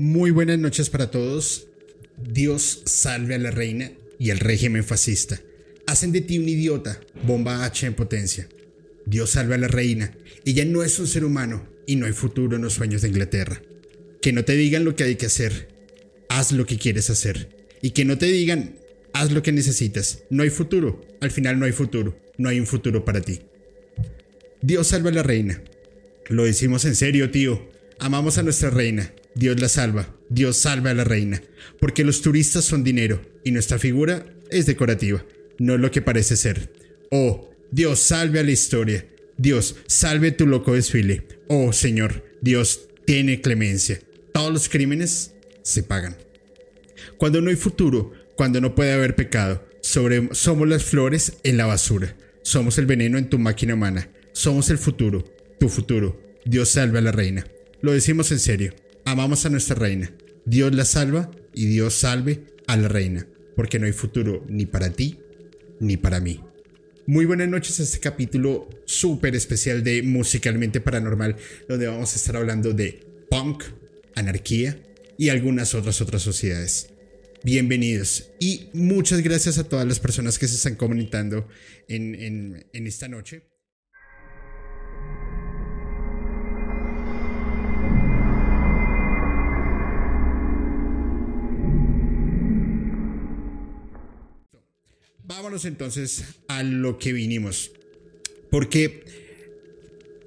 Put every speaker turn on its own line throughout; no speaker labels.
Muy buenas noches para todos. Dios salve a la reina y al régimen fascista. Hacen de ti un idiota, bomba H en potencia. Dios salve a la reina. Ella no es un ser humano y no hay futuro en los sueños de Inglaterra. Que no te digan lo que hay que hacer. Haz lo que quieres hacer. Y que no te digan, haz lo que necesitas. No hay futuro. Al final no hay futuro. No hay un futuro para ti. Dios salve a la reina. Lo decimos en serio, tío. Amamos a nuestra reina. Dios la salva. Dios salve a la reina. Porque los turistas son dinero y nuestra figura es decorativa, no lo que parece ser. Oh, Dios salve a la historia. Dios salve tu loco desfile. Oh, Señor, Dios tiene clemencia. Todos los crímenes se pagan. Cuando no hay futuro, cuando no puede haber pecado, somos las flores en la basura. Somos el veneno en tu máquina humana. Somos el futuro, tu futuro. Dios salve a la reina. Lo decimos en serio. Amamos a nuestra reina. Dios la salva y Dios salve a la reina. Porque no hay futuro ni para ti ni para mí. Muy buenas noches a este capítulo súper especial de Musicalmente Paranormal, donde vamos a estar hablando de punk, anarquía y algunas otras otras sociedades. Bienvenidos y muchas gracias a todas las personas que se están comunicando en, en, en esta noche. Vámonos entonces a lo que vinimos. Porque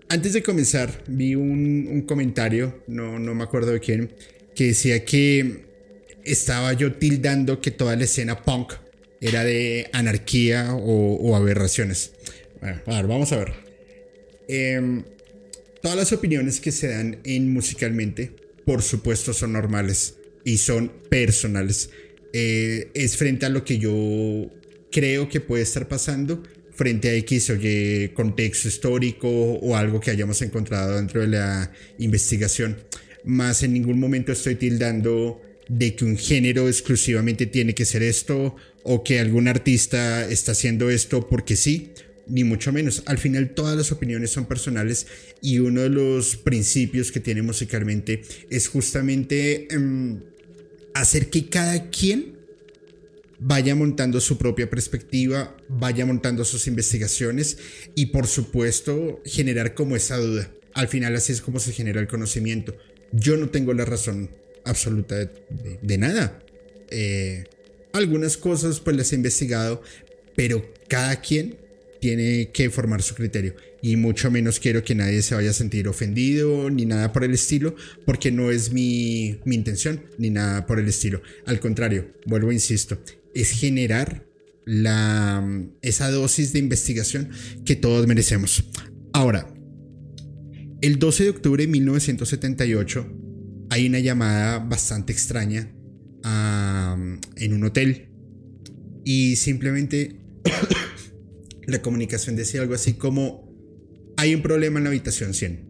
antes de comenzar vi un, comentario, no, no me acuerdo de quién, que decía que estaba yo tildando que toda la escena punk era de anarquía o, aberraciones. Bueno, a ver, vamos a ver. Em, todas las opiniones que se dan en musicalmente, por supuesto, son normales y son personales. Eh, es frente a lo que yo creo que puede estar pasando frente a X o Y contexto histórico o algo que hayamos encontrado dentro de la investigación. Más en ningún momento estoy tildando de que un género exclusivamente tiene que ser esto o que algún artista está haciendo esto porque sí, ni mucho menos. Al final todas las opiniones son personales y uno de los principios que tiene musicalmente es justamente em, hacer que cada quien vaya montando su propia perspectiva, vaya montando sus investigaciones y por supuesto generar como esa duda. Al final así es como se genera el conocimiento. Yo no tengo la razón absoluta de, nada. Eh, algunas cosas pues las he investigado, pero cada quien tiene que formar su criterio y mucho menos quiero que nadie se vaya a sentir ofendido ni nada por el estilo porque no es mi, mi intención ni nada por el estilo al contrario vuelvo e insisto es generar la, esa dosis de investigación que todos merecemos. Ahora, el 12 de octubre de 1978 hay una llamada bastante extraña en un hotel y simplemente la comunicación decía algo así como hay un problema en la habitación 100.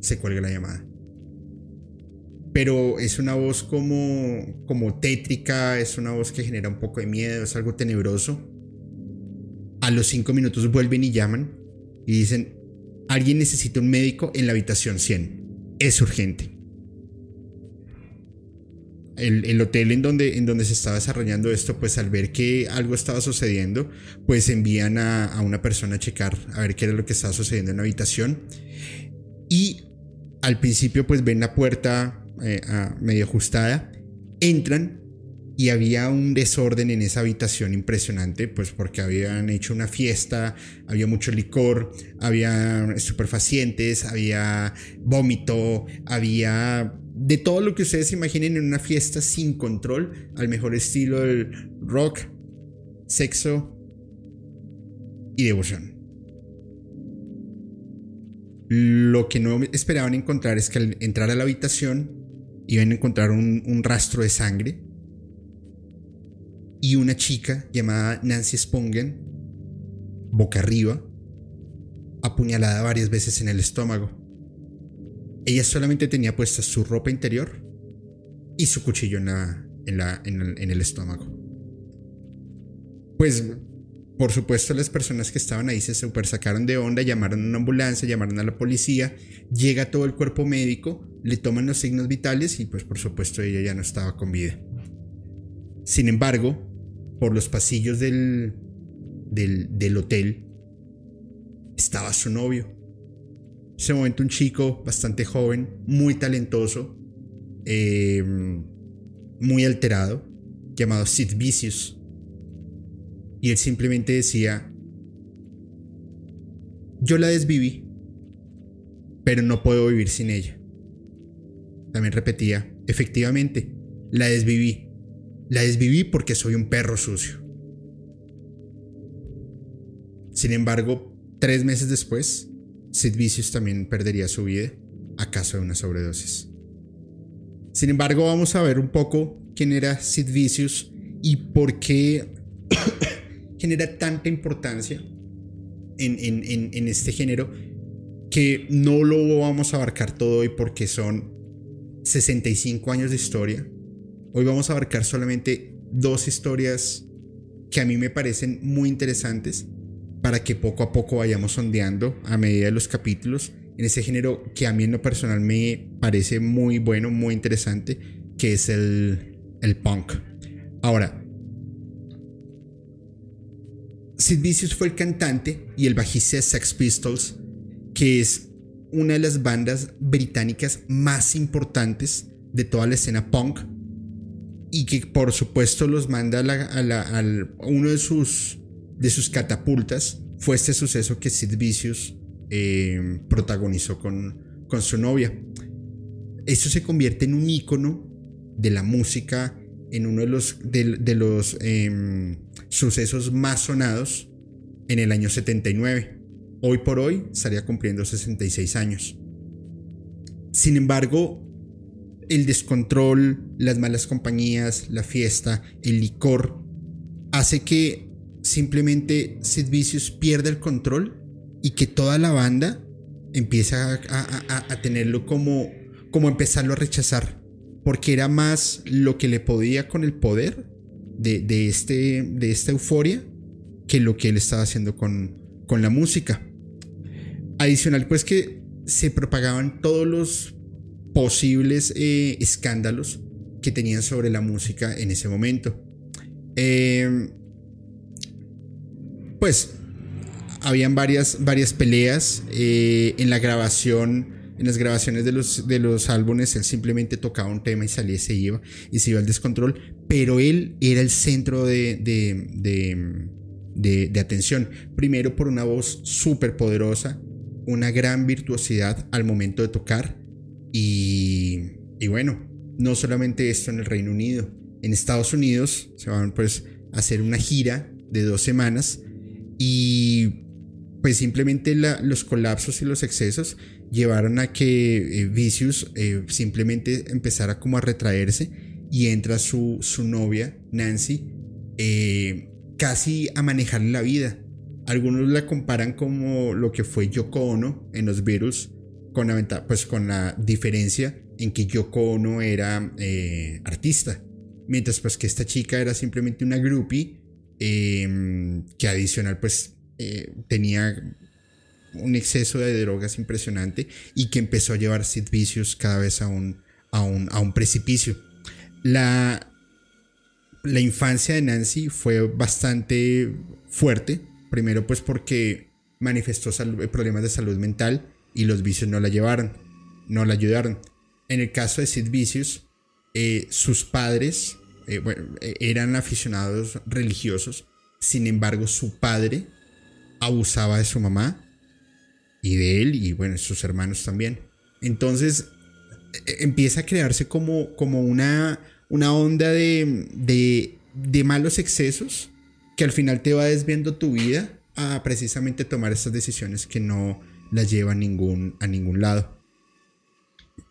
Se cuelga la llamada pero es una voz como, como tétrica, es una voz que genera un poco de miedo, es algo tenebroso. A los cinco minutos vuelven y llaman y dicen, alguien necesita un médico en la habitación 100, es urgente. El, hotel en donde, en donde se estaba desarrollando esto, pues al ver que algo estaba sucediendo, pues envían a, a una persona a checar, a ver qué era lo que estaba sucediendo en la habitación. Y al principio pues ven la puerta eh, medio ajustada, entran y había un desorden en esa habitación impresionante, pues porque habían hecho una fiesta, había mucho licor, había estupefacientes, había vómito, había de todo lo que ustedes imaginen en una fiesta sin control, al mejor estilo del rock, sexo y devoción. Lo que no esperaban encontrar es que al entrar a la habitación iban a encontrar un, rastro de sangre y una chica llamada Nancy Spungen, boca arriba, apuñalada varias veces en el estómago. Ella solamente tenía puesta su ropa interior y su cuchillo en, la, en, la, el, en el estómago. Pues por supuesto, las personas que estaban ahí se super sacaron de onda, llamaron a una ambulancia, llamaron a la policía, llega todo el cuerpo médico, le toman los signos vitales y pues por supuesto ella ya no estaba con vida. Sin embargo, por los pasillos del, del, hotel estaba su novio. En ese momento un chico bastante joven, muy talentoso, em, muy alterado, llamado Sid Vicious. Y él simplemente decía, yo la desviví, pero no puedo vivir sin ella. También repetía, efectivamente, la desviví. La desviví porque soy un perro sucio. Sin embargo, tres meses después, Sid Vicious también perdería su vida a causa de una sobredosis. Sin embargo, vamos a ver un poco quién era Sid Vicious y por qué genera tanta importancia en, este género que no lo vamos a abarcar todo hoy porque son 65 años de historia. Hoy vamos a abarcar solamente dos historias que a mí me parecen muy interesantes para que poco a poco vayamos sondeando a medida de los capítulos en ese género que a mí en lo personal me parece muy bueno, muy interesante, que es el, el punk. Ahora, Sid Vicious fue el cantante y el bajista de Sex Pistols, que es una de las bandas británicas más importantes de toda la escena punk y que por supuesto los manda a, uno de sus de sus catapultas fue este suceso que Sid Vicious eh, protagonizó con, con su novia. Esto se convierte en un icono de la música, en uno de los, de, los em, sucesos más sonados en el año 79. Hoy por hoy estaría cumpliendo 66 años. Sin embargo, el descontrol, las malas compañías, la fiesta, el licor, hace que simplemente Sid Vicious pierde el control y que toda la banda empieza a, tenerlo como, como empezarlo a rechazar. Porque era más lo que le podía con el poder de, este, de esta euforia que lo que él estaba haciendo con, con la música. Adicional, pues que se propagaban todos los posibles eh, escándalos que tenían sobre la música en ese momento. Eh, pues habían varias, varias peleas eh, en la grabación. En las grabaciones de los, de los álbumes, él simplemente tocaba un tema y salía y se iba, y se iba al descontrol, pero él era el centro de, de, atención. Primero por una voz súper poderosa, una gran virtuosidad al momento de tocar, y, y bueno, no solamente esto en el Reino Unido, en Estados Unidos se van pues a hacer una gira de dos semanas y pues simplemente los colapsos y los excesos llevaron a que eh, Vicious eh, simplemente empezara como a retraerse y entra su, su novia, Nancy, eh, casi a manejarle la vida. Algunos la comparan como lo que fue Yoko Ono en los Beatles, con la, pues con la diferencia en que Yoko Ono era artista, mientras pues que esta chica era simplemente una groupie Em, que adicional pues eh, tenía un exceso de drogas impresionante y que empezó a llevar Sid Vicious cada vez a un, a un, a un precipicio. La, la infancia de Nancy fue bastante fuerte, primero pues porque manifestó problemas de salud mental y los vicios no la llevaron, no la ayudaron. En el caso de Sid Vicious, eh, sus padres eh, eh, eran aficionados religiosos, sin embargo su padre abusaba de su mamá y de él y bueno, sus hermanos también. Entonces e, empieza a crearse como, como una, una onda de, de, de malos excesos que al final te va desviando tu vida a precisamente tomar estas decisiones que no las llevan ningún, a ningún lado.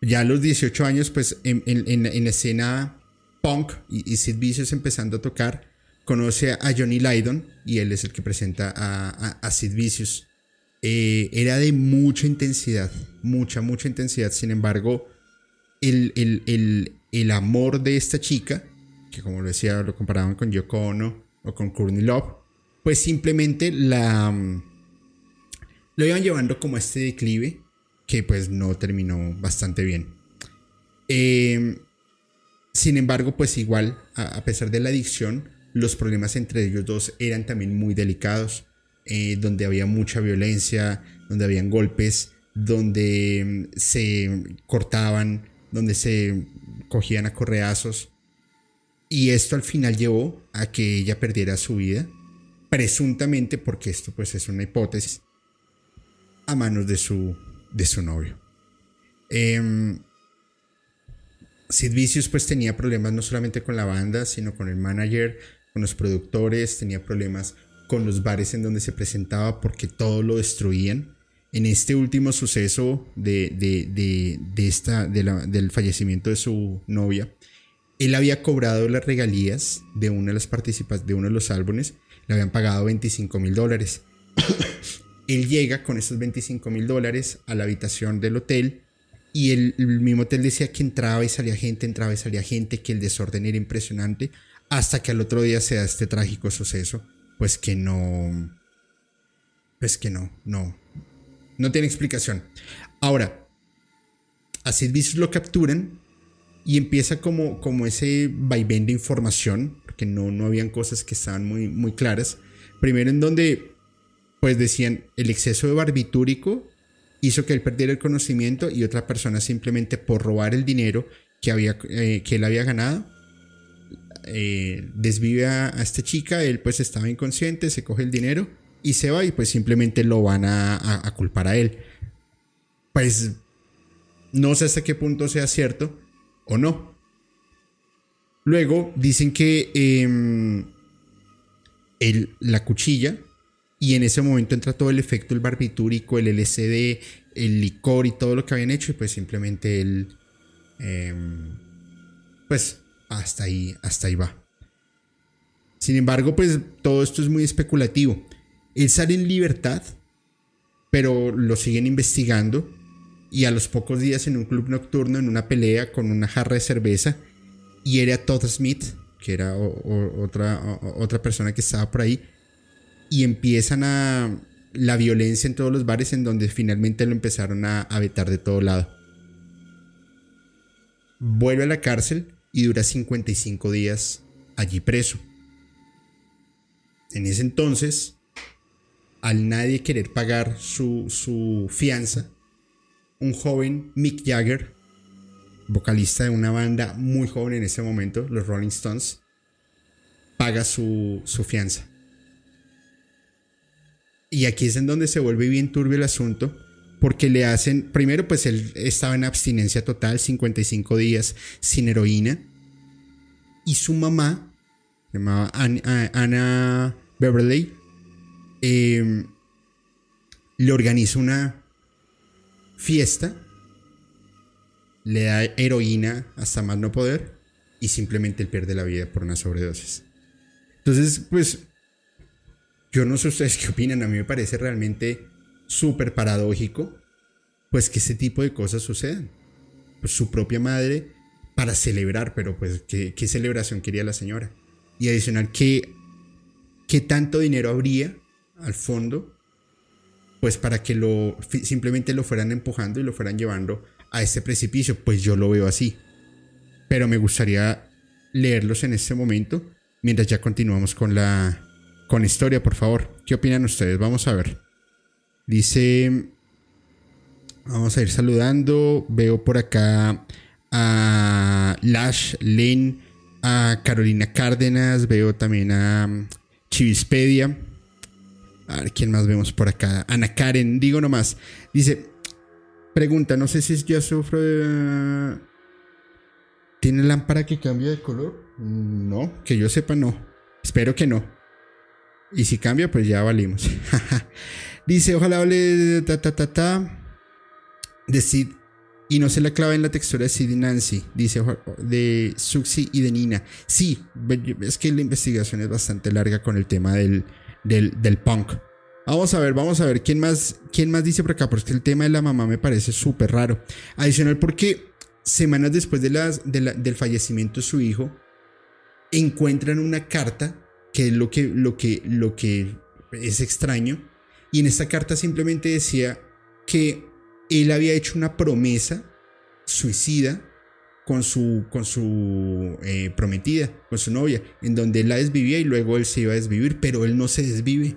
Ya a los 18 años, pues en, en, en la escena punk y, Sid Vicious empezando a tocar, conoce a Johnny Lydon y él es el que presenta a, Sid Vicious. Eh, era de mucha intensidad, mucha, mucha intensidad. Sin embargo, el, el, amor de esta chica, que como lo decía, lo comparaban con Yoko Ono o con Courtney Love, pues simplemente la lo iban llevando como a este declive que pues no terminó bastante bien. Em, sin embargo, pues igual, a, pesar de la adicción, los problemas entre ellos dos eran también muy delicados, eh, donde había mucha violencia, donde habían golpes, donde em, se cortaban, donde se cogían a correazos. Y esto al final llevó a que ella perdiera su vida, presuntamente porque esto pues es una hipótesis, a manos de su, de su novio. Eh, Sid Vicious pues tenía problemas no solamente con la banda, sino con el manager, con los productores, tenía problemas con los bares en donde se presentaba porque todo lo destruían. En este último suceso de, de, esta, del fallecimiento de su novia, él había cobrado las regalías de una de las participas de uno de los álbumes, le habían pagado 25 mil dólares. él llega con esos 25 mil dólares a la habitación del hotel y el, mismo hotel decía que entraba y salía gente, entraba y salía gente, que el desorden era impresionante, hasta que al otro día se este trágico suceso, pues que no, pues que no, no, no tiene explicación. Ahora, a Sid lo capturan y empieza como, como ese vaivén de información, porque no, no habían cosas que estaban muy, muy claras. Primero en donde pues decían el exceso de barbitúrico hizo que él perdiera el conocimiento y otra persona simplemente por robar el dinero que, había, eh, que él había ganado, eh, desvive a, esta chica, él pues estaba inconsciente, se coge el dinero y se va y pues simplemente lo van a, culpar a él. Pues no sé hasta qué punto sea cierto o no. Luego dicen que él, em, la cuchilla y en ese momento entra todo el efecto, el barbitúrico, el LSD, el licor y todo lo que habían hecho. Y pues simplemente él. Em, pues hasta ahí, hasta ahí va. Sin embargo, pues todo esto es muy especulativo. Él sale en libertad, pero lo siguen investigando. Y a los pocos días en un club nocturno, en una pelea con una jarra de cerveza, hiere a Todd Smith, que era otra, otra persona que estaba por ahí y empiezan a la violencia en todos los bares en donde finalmente lo empezaron a, a vetar de todo lado. Vuelve a la cárcel y dura 55 días allí preso. En ese entonces, al nadie querer pagar su, su fianza, un joven Mick Jagger, vocalista de una banda muy joven en ese momento, los Rolling Stones, paga su, su fianza. Y aquí es en donde se vuelve bien turbio el asunto, porque le hacen, primero pues él estaba en abstinencia total, 55 días sin heroína, y su mamá, llamaba Anna Beverly, em, le organiza una fiesta, le da heroína hasta más no poder, y simplemente él pierde la vida por una sobredosis. Entonces, pues yo no sé ustedes qué opinan, a mí me parece realmente súper paradójico, pues que ese tipo de cosas sucedan. Pues su propia madre para celebrar, pero pues qué, celebración quería la señora. Y adicional, ¿qué, ¿qué tanto dinero habría al fondo? Pues para que lo simplemente lo fueran empujando y lo fueran llevando a ese precipicio. Pues yo lo veo así. Pero me gustaría leerlos en este momento mientras ya continuamos con la, con historia, por favor. ¿Qué opinan ustedes? Vamos a ver. Dice, vamos a ir saludando. Veo por acá a Lash, Lynn, a Carolina Cárdenas, veo también a Chivispedia. A ver, ¿quién más vemos por acá? Ana Karen, digo nomás. Dice, pregunta, no sé si ya sufro de... ¿Tiene lámpara que cambia de color? No, que yo sepa no. Espero que no. Y si cambia, pues ya valimos. Dice, ojalá hable de ta. De Sid. Y no se la clava en la textura de Sid y Nancy. Dice, de Suxi y de Nina. Sí, es que la investigación es bastante larga con el tema del, del, punk. Vamos a ver, vamos a ver quién más, quién más dice por acá, porque el tema de la mamá me parece súper raro. Adicional, porque semanas después de las, del fallecimiento de su hijo, encuentran una carta que es lo que, lo que, lo que es extraño. Y en esta carta simplemente decía que él había hecho una promesa suicida con su, con su eh, prometida, con su novia, en donde él la desvivía y luego él se iba a desvivir, pero él no se desvive.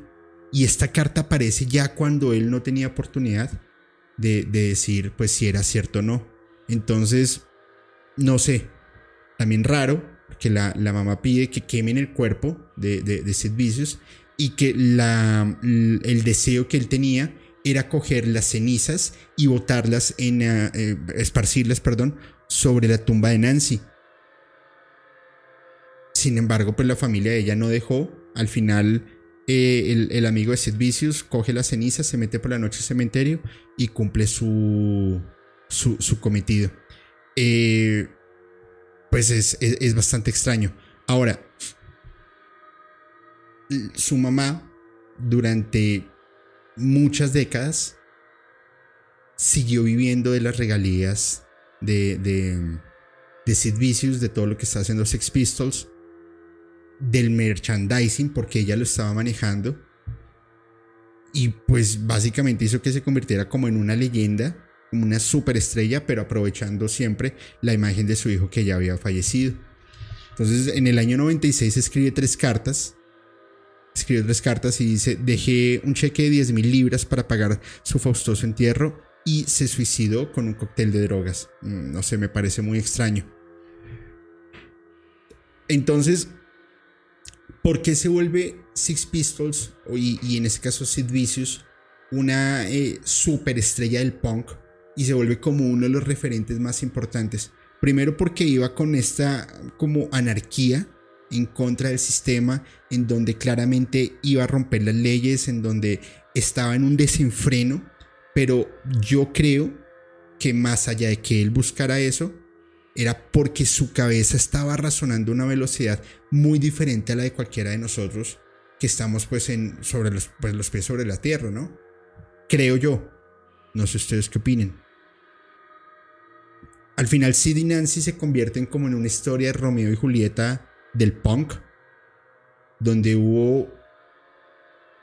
Y esta carta aparece ya cuando él no tenía oportunidad de, decir, pues si era cierto o no. Entonces, no sé, también raro que la, mamá pide que quemen el cuerpo de, de, de Sid Vicious y que la, el deseo que él tenía era coger las cenizas y botarlas en, eh, eh, esparcirlas, perdón, sobre la tumba de Nancy. Sin embargo, pues la familia de ella no dejó. Al final, eh, el, amigo de Sid Vicious coge las cenizas, se mete por la noche al cementerio y cumple su, su, cometido. pues es, es bastante extraño. Ahora, su mamá, durante muchas décadas, siguió viviendo de las regalías de, de, de Sid Vicious, de todo lo que está haciendo Sex Pistols, del merchandising, porque ella lo estaba manejando. Y pues básicamente hizo que se convirtiera como en una leyenda, como una superestrella, pero aprovechando siempre la imagen de su hijo que ya había fallecido. Entonces en el año 96 escribe tres cartas escribió tres cartas y dice, dejé un cheque de 10 mil libras para pagar su faustoso entierro y se suicidó con un cóctel de drogas. Mm, no sé, me parece muy extraño. Entonces, ¿por qué se vuelve Six Pistols y, en este caso Sid Vicious una eh, superestrella del punk y se vuelve como uno de los referentes más importantes? Primero porque iba con esta como anarquía en contra del sistema, en donde claramente iba a romper las leyes, en donde estaba en un desenfreno, pero yo creo que más allá de que él buscara eso, era porque su cabeza estaba razonando a una velocidad muy diferente a la de cualquiera de nosotros que estamos pues en sobre los, pues, los pies sobre la tierra, ¿no? Creo yo. No sé ustedes qué opinen. Al final Sid y Nancy se convierten como en una historia de Romeo y Julieta del punk, donde hubo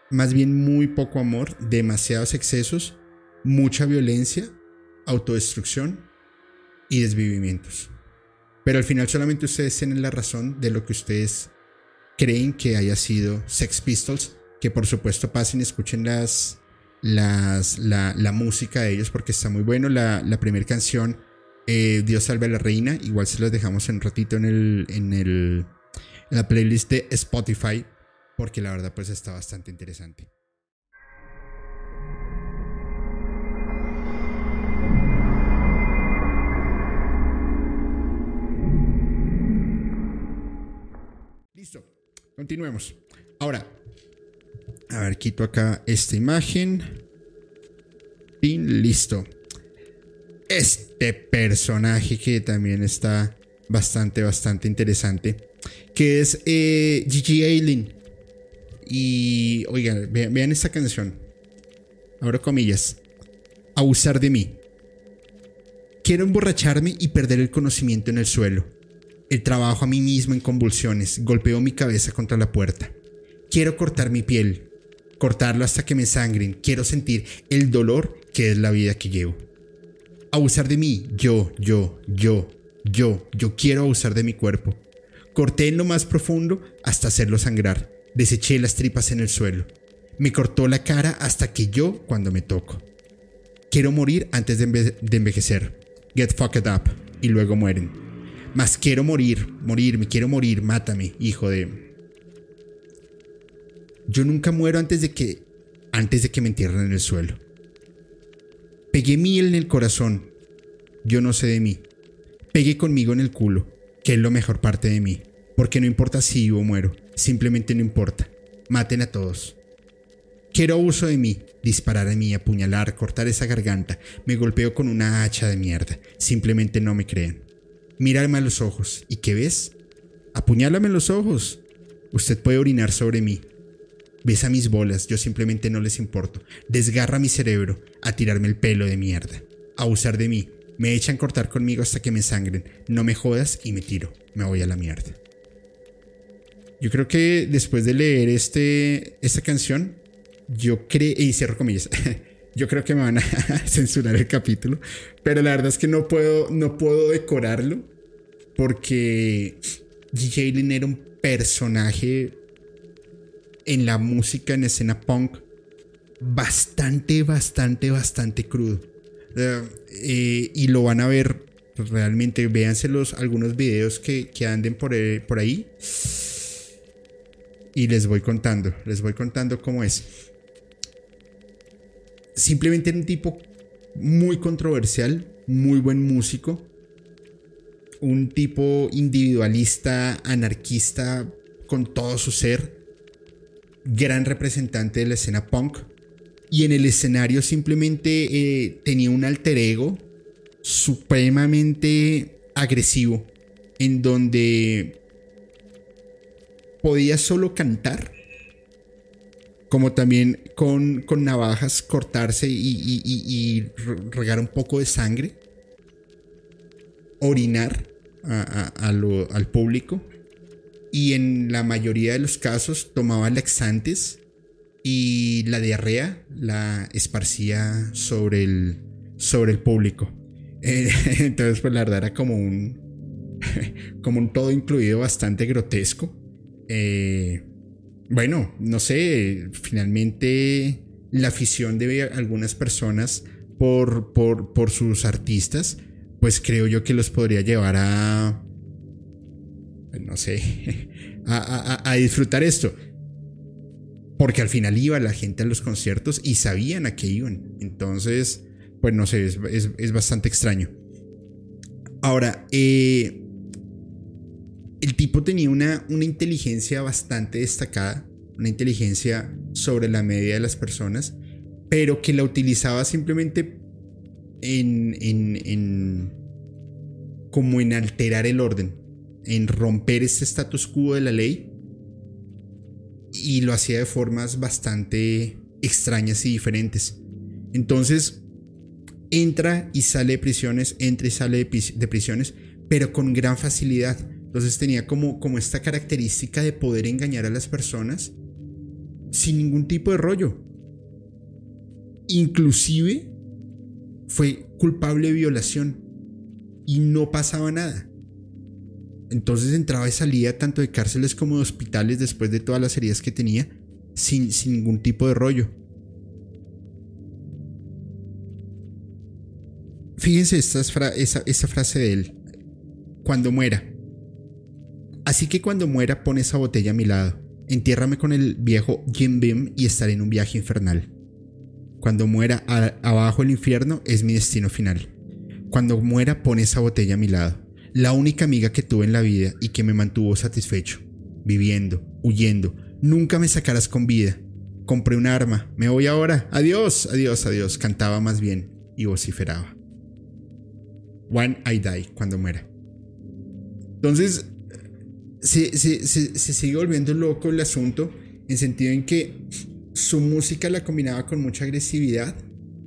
más bien muy poco amor, demasiados excesos, mucha violencia, autodestrucción y desvivimientos. Pero al final solamente ustedes tienen la razón de lo que ustedes creen que haya sido Sex Pistols, que por supuesto pasen y escuchen las, las, la, música de ellos porque está muy bueno. La, la primera canción, eh, Dios salve a la reina, igual se las dejamos en un ratito en el, en el, la playlist de Spotify porque la verdad pues está bastante interesante. Continuemos. Ahora, a ver, quito acá esta imagen. Y listo. Este personaje que también está bastante, bastante interesante que es eh, Gigi Aileen. Y oigan, vean, esta canción. Abro comillas. Abusar de mí. Quiero emborracharme y perder el conocimiento en el suelo. El trabajo a mí mismo en convulsiones. Golpeo mi cabeza contra la puerta. Quiero cortar mi piel. Cortarlo hasta que me sangren. Quiero sentir el dolor que es la vida que llevo. Abusar de mí. Yo, yo, yo, yo, yo quiero abusar de mi cuerpo. Corté en lo más profundo hasta hacerlo sangrar. Deseché las tripas en el suelo. Me cortó la cara hasta que yo cuando me toco. Quiero morir antes de, envejecer. Get fucked up. Y luego mueren. Mas quiero morir, morir, me quiero morir, mátame, hijo de... Yo nunca muero antes de que... Antes de que me entierren en el suelo. Pegué miel en el corazón. Yo no sé de mí. Pegué conmigo en el culo que es lo mejor parte de mí. Porque no importa si vivo o muero, simplemente no importa. Maten a todos. Quiero uso de mí, disparar a mí, apuñalar, cortar esa garganta. Me golpeo con una hacha de mierda. Simplemente no me creen. Mírame a los ojos. ¿Y qué ves? Apuñálame los ojos. Usted puede orinar sobre mí. Besa mis bolas, yo simplemente no les importo. Desgarra mi cerebro a tirarme el pelo de mierda. A usar de mí, me echan cortar conmigo hasta que me sangren. No me jodas y me tiro. Me voy a la mierda. yo creo que después de leer este, esta canción, yo creo, y cierro comillas, yo creo que me van a censurar el capítulo, pero la verdad es que no puedo, no puedo decorarlo porque Lin era un personaje en la música, en escena punk, bastante, bastante, bastante crudo. Eh, y lo van a ver realmente. Véanse los, algunos videos que, que anden por, eh, por ahí. Y les voy contando, les voy contando cómo es. Simplemente era un tipo muy controversial, muy buen músico. Un tipo individualista, anarquista con todo su ser. Gran representante de la escena punk y en el escenario simplemente eh, tenía un alter ego supremamente agresivo, en donde podía solo cantar, como también con, con navajas cortarse y, regar un poco de sangre, orinar al público y en la mayoría de los casos tomaba laxantes y la diarrea la esparcía sobre el, sobre el público. Entonces, pues la verdad era como un, como un todo incluido bastante grotesco. Eh, bueno, no sé, finalmente la afición de algunas personas por, por, por sus artistas, pues creo yo que los podría llevar a, no sé, a, a disfrutar esto. Porque al final iba la gente a los conciertos y sabían a qué iban. Entonces, pues no sé, es, bastante extraño. Ahora, eh, el tipo tenía una, una inteligencia bastante destacada, una inteligencia sobre la media de las personas, pero que la utilizaba simplemente en, en, en como en alterar el orden, en romper este status quo de la ley y lo hacía de formas bastante extrañas y diferentes. Entonces, entra y sale de prisiones, entra y sale de, prisiones, pero con gran facilidad. Entonces tenía como, como esta característica de poder engañar a las personas sin ningún tipo de rollo. Inclusive fue culpable de violación y no pasaba nada. Entonces entraba y salía tanto de cárceles como de hospitales después de todas las heridas que tenía, sin, ningún tipo de rollo. Fíjense esta esa, esa frase de él. Cuando muera. Así que cuando muera pone esa botella a mi lado. Entiérrame con el viejo Jim Beam y estaré en un viaje infernal. Cuando muera abajo el infierno es mi destino final. Cuando muera pone esa botella a mi lado la única amiga que tuve en la vida y que me mantuvo satisfecho, viviendo, huyendo. Nunca me sacarás con vida. Compré un arma. Me voy ahora. Adiós, adiós, adiós. Cantaba más bien y vociferaba. When I die, cuando muera. Entonces, se, se, se, sigue volviendo loco el asunto en sentido en que su música la combinaba con mucha agresividad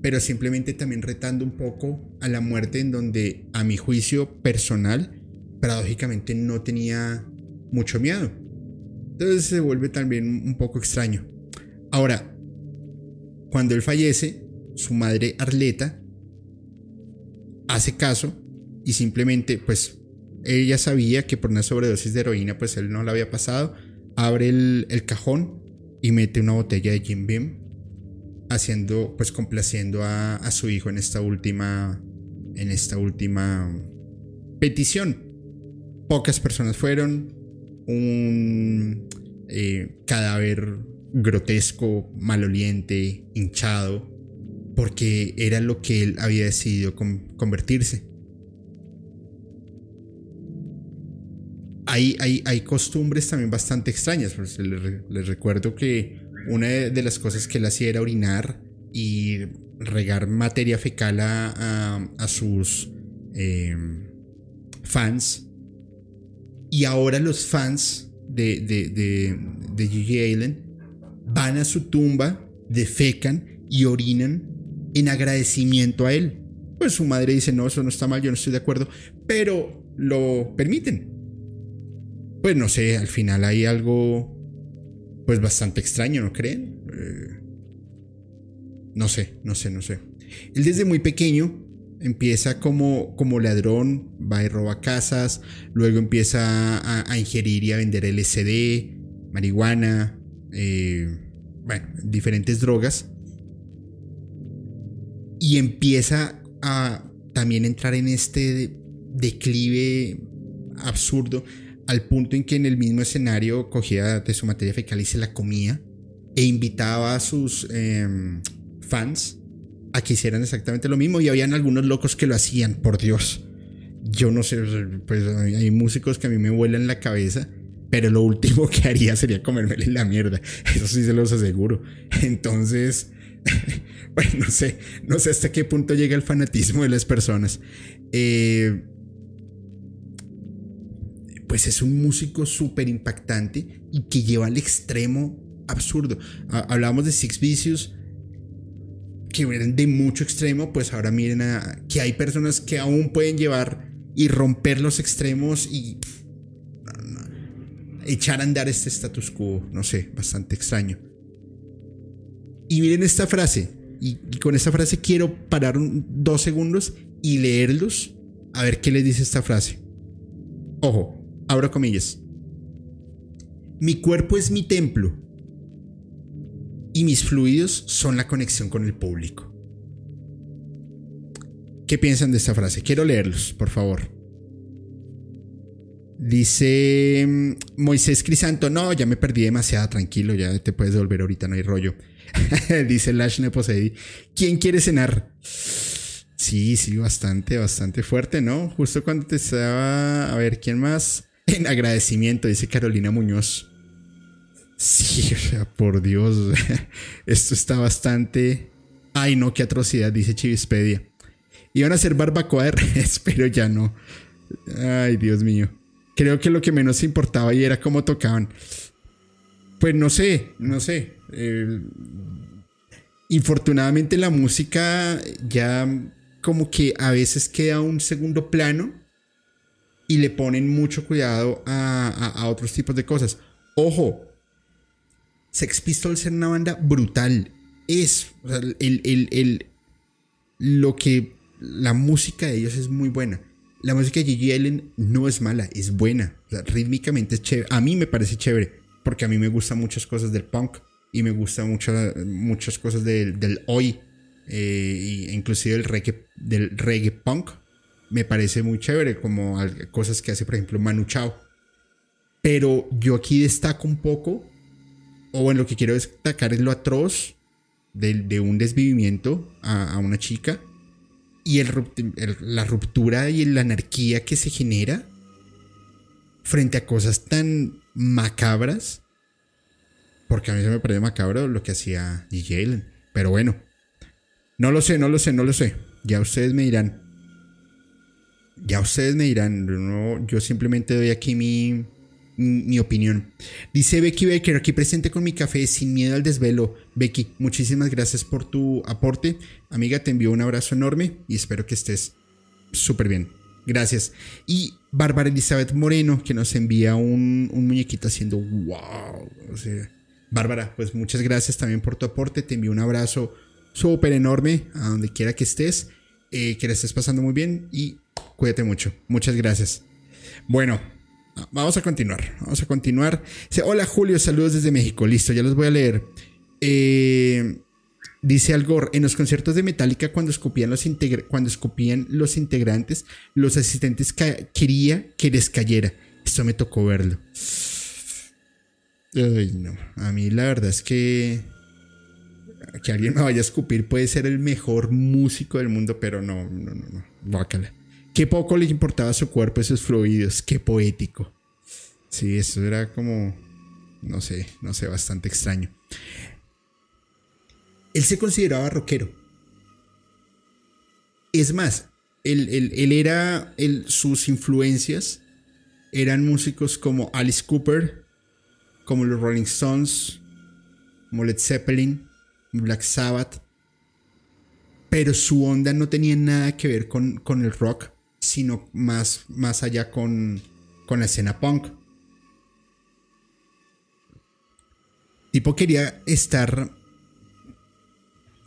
pero simplemente también retando un poco a la muerte en donde a mi juicio personal, paradójicamente no tenía mucho miedo. Entonces se vuelve también un poco extraño. Ahora, cuando él fallece, su madre Arleta hace caso y simplemente pues ella sabía que por una sobredosis de heroína pues él no la había pasado, abre el, el cajón y mete una botella de Jim Beam haciendo, pues complaciendo a, su hijo en esta última, en esta última petición. Pocas personas fueron, un eh, cadáver grotesco, maloliente, hinchado, porque era lo que él había decidido convertirse. Hay, hay, hay, costumbres también bastante extrañas. Pues les recuerdo que una de las cosas que él hacía era orinar y regar materia fecal a, sus em, fans. Y ahora los fans de, de, de, de Gigi Allen van a su tumba, defecan y orinan en agradecimiento a él. Pues su madre dice, no, eso no está mal, yo no estoy de acuerdo, pero lo permiten. Pues no sé, al final hay algo pues bastante extraño, ¿no creen? Eh, no sé, no sé, no sé. Él desde muy pequeño empieza como, como ladrón, va y roba casas, luego empieza a, ingerir y a vender LSD, marihuana, eh, bueno, diferentes drogas. Y empieza a también entrar en este declive absurdo al punto en que en el mismo escenario cogía de su materia fecal y se la comía e invitaba a sus em, fans a que hicieran exactamente lo mismo y habían algunos locos que lo hacían, por Dios. Yo no sé, pues hay músicos que a mí me vuelan la cabeza, pero lo último que haría sería comérmele la mierda, eso sí se los aseguro. Entonces, no sé, no sé hasta qué punto llega el fanatismo de las personas. Eh, pues es un músico súper impactante y que lleva al extremo absurdo. Hablábamos de Six Vicious, que eran de mucho extremo, pues ahora miren a, que hay personas que aún pueden llevar y romper los extremos y echar a andar este status quo, no sé, bastante extraño. Y miren esta frase, y, con esta frase quiero parar dos segundos y leerlos a ver qué les dice esta frase. Ojo, abro comillas. Mi cuerpo es mi templo y mis fluidos son la conexión con el público. ¿Qué piensan de esta frase? Quiero leerlos, por favor. Dice mm, Moisés Crisanto, no, ya me perdí demasiado, tranquilo, ya te puedes devolver ahorita, no hay rollo. Dice Lash Neposedi, ¿quién quiere cenar? Sí, sí, bastante, bastante fuerte, ¿no? Justo cuando te estaba, a ver, ¿quién más? En agradecimiento, dice Carolina Muñoz. Sí, o sea, por Dios, esto está bastante... Ay, no, qué atrocidad, dice Chivispedia. Iban a hacer barbacoa de res, pero ya no. Ay, Dios mío. Creo que lo que menos importaba y era cómo tocaban. Pues no sé, no sé. infortunadamente la música ya como que a veces queda un segundo plano y le ponen mucho cuidado a, a otros tipos de cosas. Ojo, Sex Pistols era una banda brutal. Es, el, lo que la música de ellos es muy buena. La música de Gigi Allen no es mala, es buena. rítmicamente es chévere. A mí me parece chévere, porque a mí me gustan muchas cosas del punk y me gustan mucho, muchas cosas del, hoy, eh, inclusive el reggae, del reggae punk. Me parece muy chévere, como cosas que hace, por ejemplo, Manu Chao. Pero yo aquí destaco un poco o bueno, lo que quiero destacar es lo atroz de, un desvivimiento a, una chica y el, la ruptura y la anarquía que se genera frente a cosas tan macabras. Porque a mí se me parece macabro lo que hacía DJ. Pero bueno, no lo sé, no lo sé, no lo sé. Ya ustedes me dirán. Ya ustedes me dirán. yo simplemente doy aquí mi, mi opinión. Dice Becky Baker, aquí presente con mi café sin miedo al desvelo. Becky, muchísimas gracias por tu aporte. Amiga, te envío un abrazo enorme y espero que estés súper bien. Gracias. Y Bárbara Elizabeth Moreno, que nos envía un, muñequito haciendo wow. O sea, Bárbara, pues muchas gracias también por tu aporte. Te envío un abrazo súper enorme a donde quiera que estés. Eh, que la estés pasando muy bien y cuídate mucho. Muchas gracias. Bueno, Vamos a continuar. Vamos a continuar. Hola Julio, saludos desde México. Listo, ya los voy a leer. Eh, dice Algor, en los conciertos de Metallica cuando escupían los, cuando escupían los integrantes, los asistentes quería que les cayera. Esto me tocó verlo. Ay, no. A mí la verdad es que que alguien me vaya a escupir puede ser el mejor músico del mundo, pero no, no, no, no. Bácala. Qué poco le importaba su cuerpo esos fluidos, qué poético. Sí, eso era como, no sé, no sé, bastante extraño. Él se consideraba rockero. Es más, él, era, sus influencias eran músicos como Alice Cooper, como los Rolling Stones, como Led Zeppelin, Black Sabbath. Pero su onda no tenía nada que ver con, con el rock sino más, más allá con, con la escena punk. tipo quería estar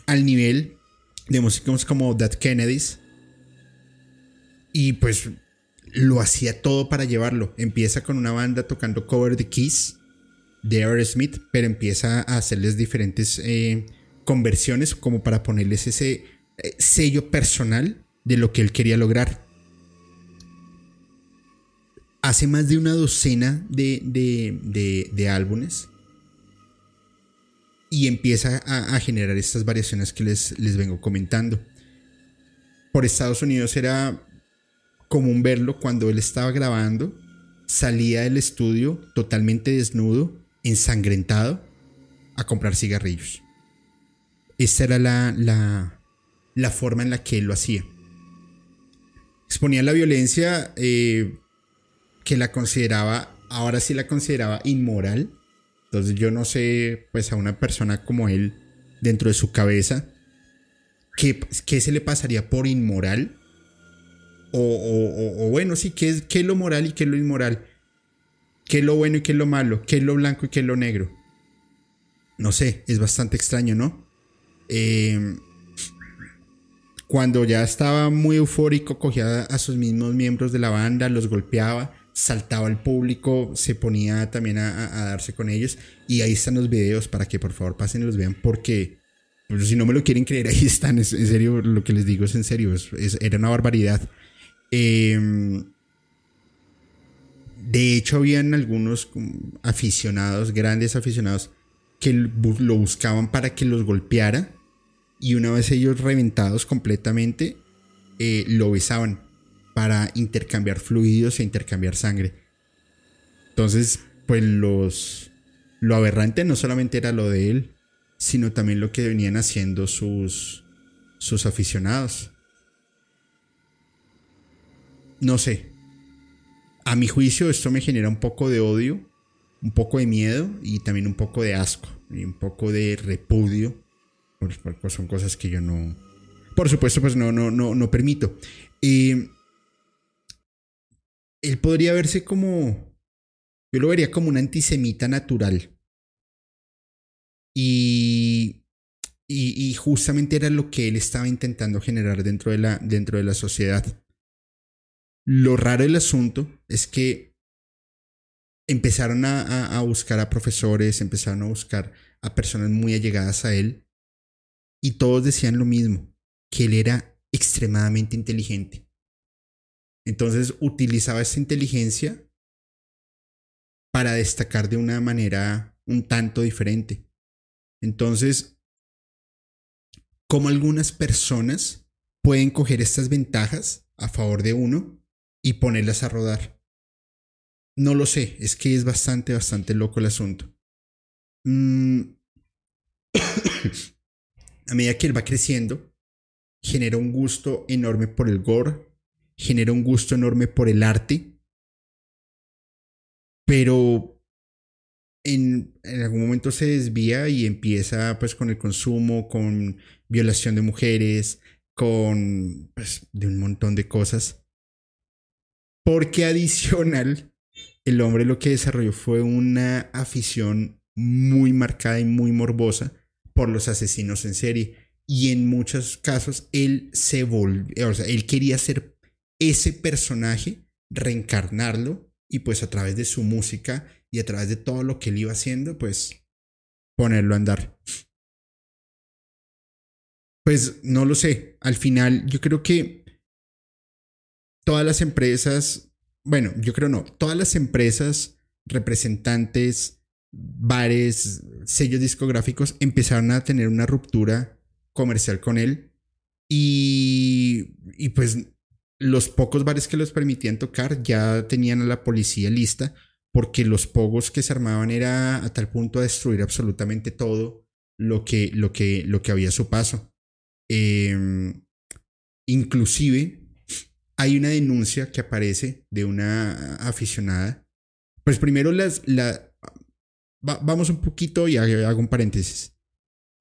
al nivel de músicos como Dead Kennedys. Y pues lo hacía todo para llevarlo. Empieza con una banda tocando cover de Kiss de Aerosmith, pero empieza a hacerles diferentes eh, conversiones como para ponerles ese eh, sello personal de lo que él quería lograr. Hace más de una docena de, de, álbumes y empieza a, generar estas variaciones que les, les vengo comentando. Por Estados Unidos era común verlo cuando él estaba grabando, salía del estudio totalmente desnudo, ensangrentado, a comprar cigarrillos. Esta era la, la, la forma en la que él lo hacía. Exponía la violencia eh, que la consideraba, ahora sí la consideraba inmoral. Entonces yo no sé, pues a una persona como él, dentro de su cabeza, ¿qué, qué se le pasaría por inmoral? O, bueno, sí, ¿qué es, ¿qué es lo moral y qué es lo inmoral? ¿Qué es lo bueno y qué es lo malo? ¿Qué es lo blanco y qué es lo negro? No sé, es bastante extraño, ¿no? Eh, cuando ya estaba muy eufórico, cogía a sus mismos miembros de la banda, los golpeaba, saltaba al público, se ponía también a, darse con ellos. Y ahí están los videos para que por favor pasen y los vean porque pues, si no me lo quieren creer, ahí están. en serio, lo que les digo es en serio. era una barbaridad. Em, de hecho, habían algunos aficionados, grandes aficionados, que lo buscaban para que los golpeara y una vez ellos reventados completamente, eh, lo besaban para intercambiar fluidos e intercambiar sangre. Entonces, pues los... Lo aberrante no solamente era lo de él, sino también lo que venían haciendo sus, sus aficionados. No sé. A mi juicio esto me genera un poco de odio, un poco de miedo y también un poco de asco y un poco de repudio pues son cosas que yo no, por supuesto, pues no, no, no, no permito. Él podría verse como, yo lo vería como un antisemita natural. Y, y, justamente era lo que él estaba intentando generar dentro de la, dentro de la sociedad. Lo raro del asunto es que empezaron a, a buscar a profesores, empezaron a buscar a personas muy allegadas a él y todos decían lo mismo, que él era extremadamente inteligente. Entonces utilizaba esa inteligencia para destacar de una manera un tanto diferente. Entonces, ¿cómo algunas personas pueden coger estas ventajas a favor de uno y ponerlas a rodar? No lo sé, es que es bastante, bastante loco el asunto. Mm. a medida que él va creciendo, genera un gusto enorme por el gore, genera un gusto enorme por el arte, pero en, algún momento se desvía y empieza pues con el consumo, con violación de mujeres, con pues, de un montón de cosas. Porque adicional, el hombre lo que desarrolló fue una afición muy marcada y muy morbosa por los asesinos en serie. Y en muchos casos él se volvió, o sea, él quería ser ese personaje, reencarnarlo y pues a través de su música y a través de todo lo que él iba haciendo, pues ponerlo a andar. Pues no lo sé, al final yo creo que todas las empresas, bueno, yo creo no, todas las empresas representantes bares, sellos discográficos empezaron a tener una ruptura comercial con él y, y pues los pocos bares que los permitían tocar ya tenían a la policía lista porque los pogos que se armaban era a tal punto a destruir absolutamente todo lo que, lo que, lo que había a su paso. Em, inclusive hay una denuncia que aparece de una aficionada. Pues primero las, la, vamos un poquito y hago un paréntesis.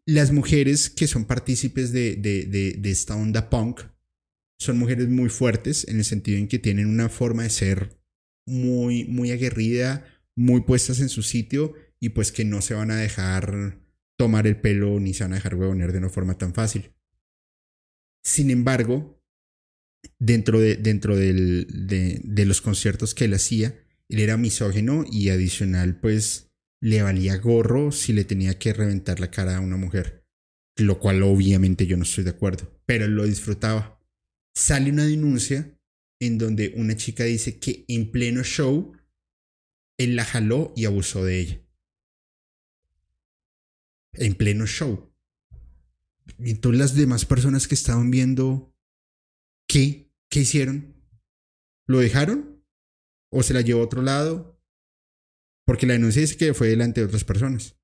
Las mujeres que son partícipes de, de, de, esta onda punk son mujeres muy fuertes en el sentido en que tienen una forma de ser muy, muy aguerrida, muy puestas en su sitio y pues que no se van a dejar tomar el pelo ni se van a dejar huevonear de una forma tan fácil. Sin embargo, dentro de, dentro del, de, de los conciertos que él hacía, él era misógeno y adicional pues le valía gorro si le tenía que reventar la cara a una mujer, lo cual obviamente yo no estoy de acuerdo, pero él lo disfrutaba. Sale una denuncia en donde una chica dice que en pleno show él la jaló y abusó de ella. En pleno show. Y entonces las demás personas que estaban viendo, ¿qué? ¿Qué hicieron? ¿Lo dejaron? ¿O se la llevó a otro lado? Porque la denuncia dice que fue delante de otras personas.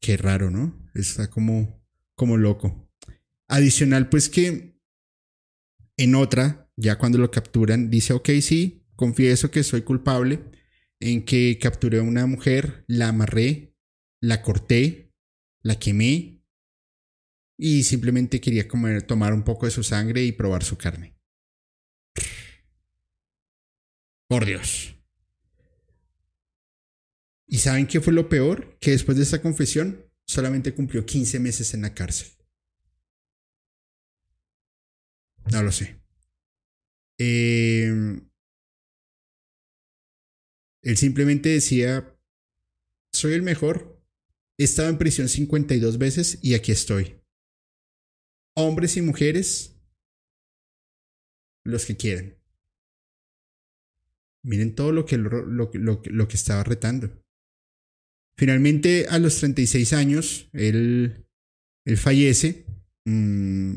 Qué raro, ¿no? Está como, como loco. Adicional, pues que en otra, ya cuando lo capturan, dice, ok, sí, confieso que soy culpable en que capturé a una mujer, la amarré, la corté, la quemé y simplemente quería comer, tomar un poco de su sangre y probar su carne. Por Dios. ¿Y saben qué fue lo peor? Que después de esa confesión solamente cumplió 15 meses en la cárcel. No lo sé. Eh, él simplemente decía, soy el mejor. He estado en prisión 52 veces y aquí estoy. Hombres y mujeres, los que quieran. Miren todo lo que, lo, lo, lo que estaba retando. Finalmente, a los 36 años, él, él fallece. Mm,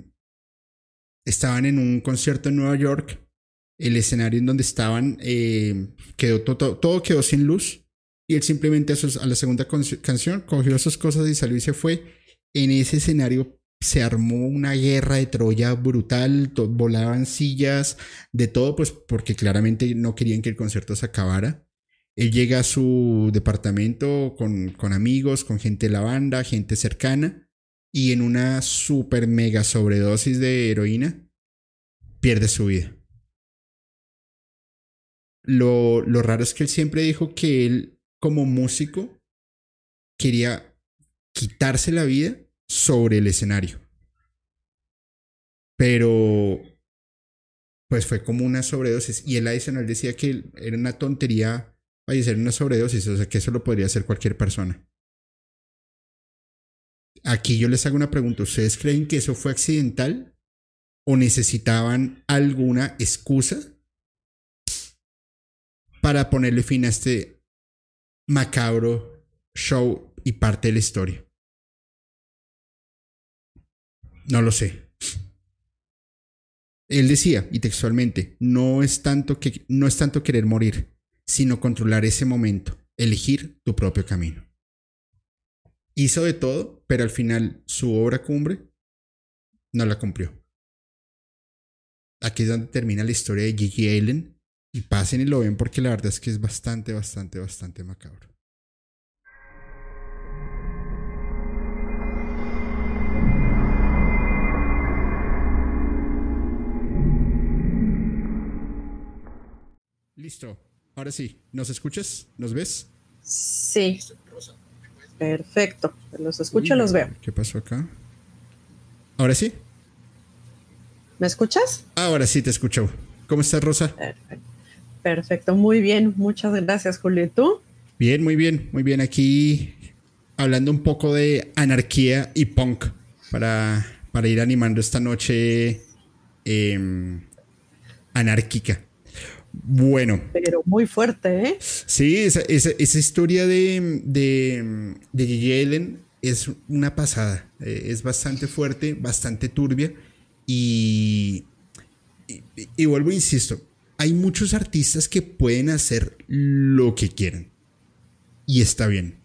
estaban en un concierto en Nueva York. El escenario en donde estaban eh, quedó todo, todo quedó sin luz. Y él simplemente a, la segunda canción cogió sus cosas y salió y se fue. En ese escenario se armó una guerra de Troya brutal, volaban sillas, de todo, pues porque claramente no querían que el concierto se acabara. Él llega a su departamento con, con amigos, con gente de la banda, gente cercana, y en una super mega sobredosis de heroína pierde su vida. Lo, lo raro es que él siempre dijo que él, como músico, quería quitarse la vida sobre el escenario. Pero, pues fue como una sobredosis. Y él adicional decía que era una tontería fallecer una sobredosis, o sea que eso lo podría hacer cualquier persona. Aquí yo les hago una pregunta, ¿ustedes creen que eso fue accidental o necesitaban alguna excusa para ponerle fin a este macabro show y parte de la historia? No lo sé. Él decía, y textualmente, no es tanto que no es tanto querer morir, sino controlar ese momento, elegir tu propio camino. Hizo de todo, pero al final su obra cumbre no la cumplió. Aquí es donde termina la historia de Gigi Allen y pasen y lo ven porque la verdad es que es bastante, bastante, bastante macabro. Listo. Ahora sí, ¿nos escuchas? ¿Nos ves?
Sí. Perfecto. Los escucho, los veo.
¿Qué pasó acá? ¿Ahora sí?
¿Me escuchas?
Ahora sí te escucho. ¿Cómo estás, Rosa?
Perfecto. muy bien. Muchas gracias, Julio. ¿Y tú?
Bien, muy bien, muy bien. Aquí hablando un poco de anarquía y punk para, para ir animando esta noche em, anárquica. Bueno.
Pero muy fuerte, ¿eh?
Sí, esa, esa, historia de, de, de Gigi Allen es una pasada. Eh, es bastante fuerte, bastante turbia. Y, y, vuelvo, insisto, hay muchos artistas que pueden hacer lo que quieran. Y está bien.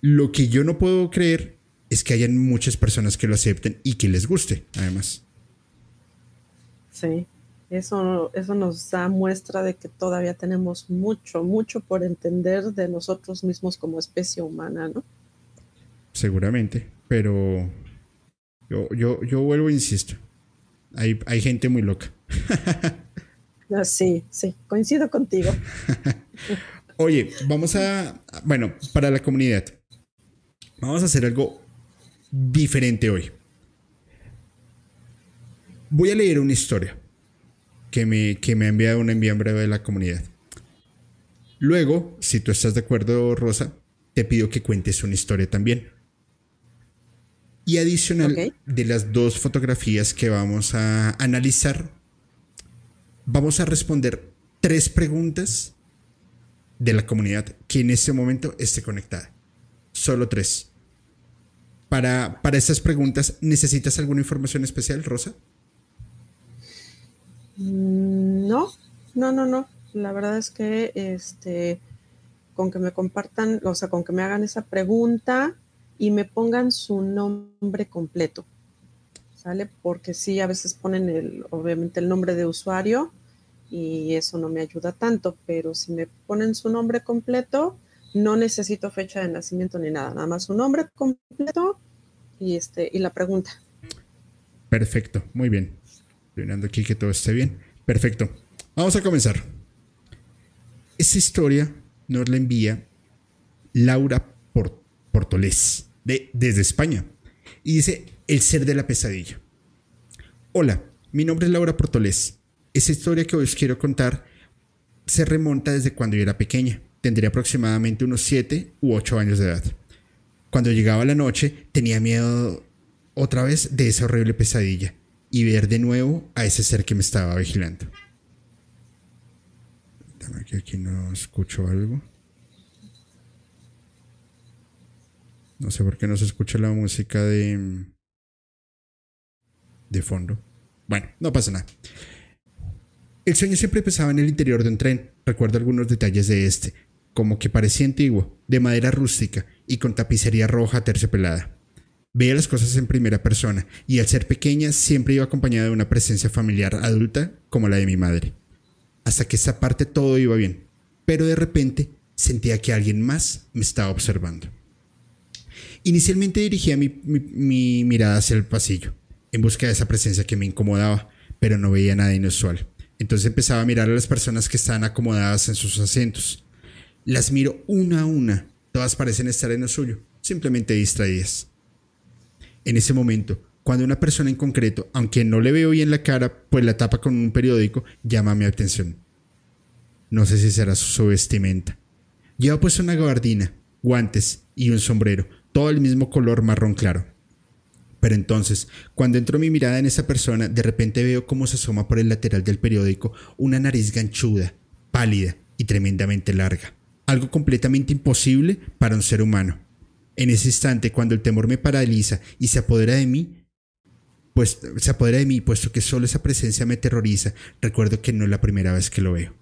Lo que yo no puedo creer es que hayan muchas personas que lo acepten y que les guste, además.
Sí. Eso, eso nos da muestra de que todavía tenemos mucho, mucho por entender de nosotros mismos como especie humana, ¿no?
Seguramente, pero yo, yo, yo vuelvo e insisto. Hay, hay gente muy loca.
Ah, sí, sí, coincido contigo.
Oye, vamos a, bueno, para la comunidad, vamos a hacer algo diferente hoy. Voy a leer una historia que me, que me ha enviado una envía breve de la comunidad. Luego, si tú estás de acuerdo, Rosa, te pido que cuentes una historia también. Y adicional de las dos fotografías que vamos a analizar, vamos a responder tres preguntas de la comunidad que en este momento esté conectada. Solo tres. Para, para estas preguntas, ¿necesitas alguna información especial, Rosa?
Mm, no, no, no, no. La verdad es que este, con que me compartan, o sea, con que me hagan esa pregunta y me pongan su nombre completo. ¿Sale? Porque sí, a veces ponen el, obviamente el nombre de usuario y eso no me ayuda tanto, pero si me ponen su nombre completo, no necesito fecha de nacimiento ni nada, nada más su nombre completo y, este, y la pregunta.
Perfecto, muy bien. Aquí que todo esté bien. Perfecto. Vamos a comenzar. Esta historia nos la envía Laura Portolés, de, desde España. Y dice, el ser de la pesadilla. Hola, mi nombre es Laura Portolés. Esa historia que hoy os quiero contar se remonta desde cuando yo era pequeña. Tendría aproximadamente unos 7 u 8 años de edad. Cuando llegaba la noche tenía miedo otra vez de esa horrible pesadilla y ver de nuevo a ese ser que me estaba vigilando. Aquí no escucho algo. No sé por qué no se escucha la música de. de fondo. Bueno, no pasa nada. El sueño siempre pesaba en el interior de un tren. Recuerdo algunos detalles de este, como que parecía antiguo, de madera rústica y con tapicería roja terciopelada. Veía las cosas en primera persona y al ser pequeña siempre iba acompañada de una presencia familiar adulta como la de mi madre. Hasta que esta parte todo iba bien, pero de repente sentía que alguien más me estaba observando. Inicialmente dirigía mi, mirada hacia el pasillo, en busca de esa presencia que me incomodaba, pero no veía nada inusual. Entonces empezaba a mirar a las personas que estaban acomodadas en sus asientos. Las miro una a una, todas parecen estar en lo suyo, simplemente distraídas. En ese momento, cuando una persona en concreto, aunque no le veo bien la cara, pues la tapa con un periódico, llama mi atención. No sé si será su vestimenta. Lleva puesto una gabardina, guantes y un sombrero, todo el mismo color marrón claro. Pero entonces, cuando entro mi mirada en esa persona, de repente veo cómo se asoma por el lateral del periódico una nariz ganchuda, pálida y tremendamente larga. Algo completamente imposible para un ser humano. En ese instante, cuando el temor me paraliza y se apodera de mí, pues se apodera de mí, puesto que solo esa presencia me terroriza, recuerdo que no es la primera vez que lo veo.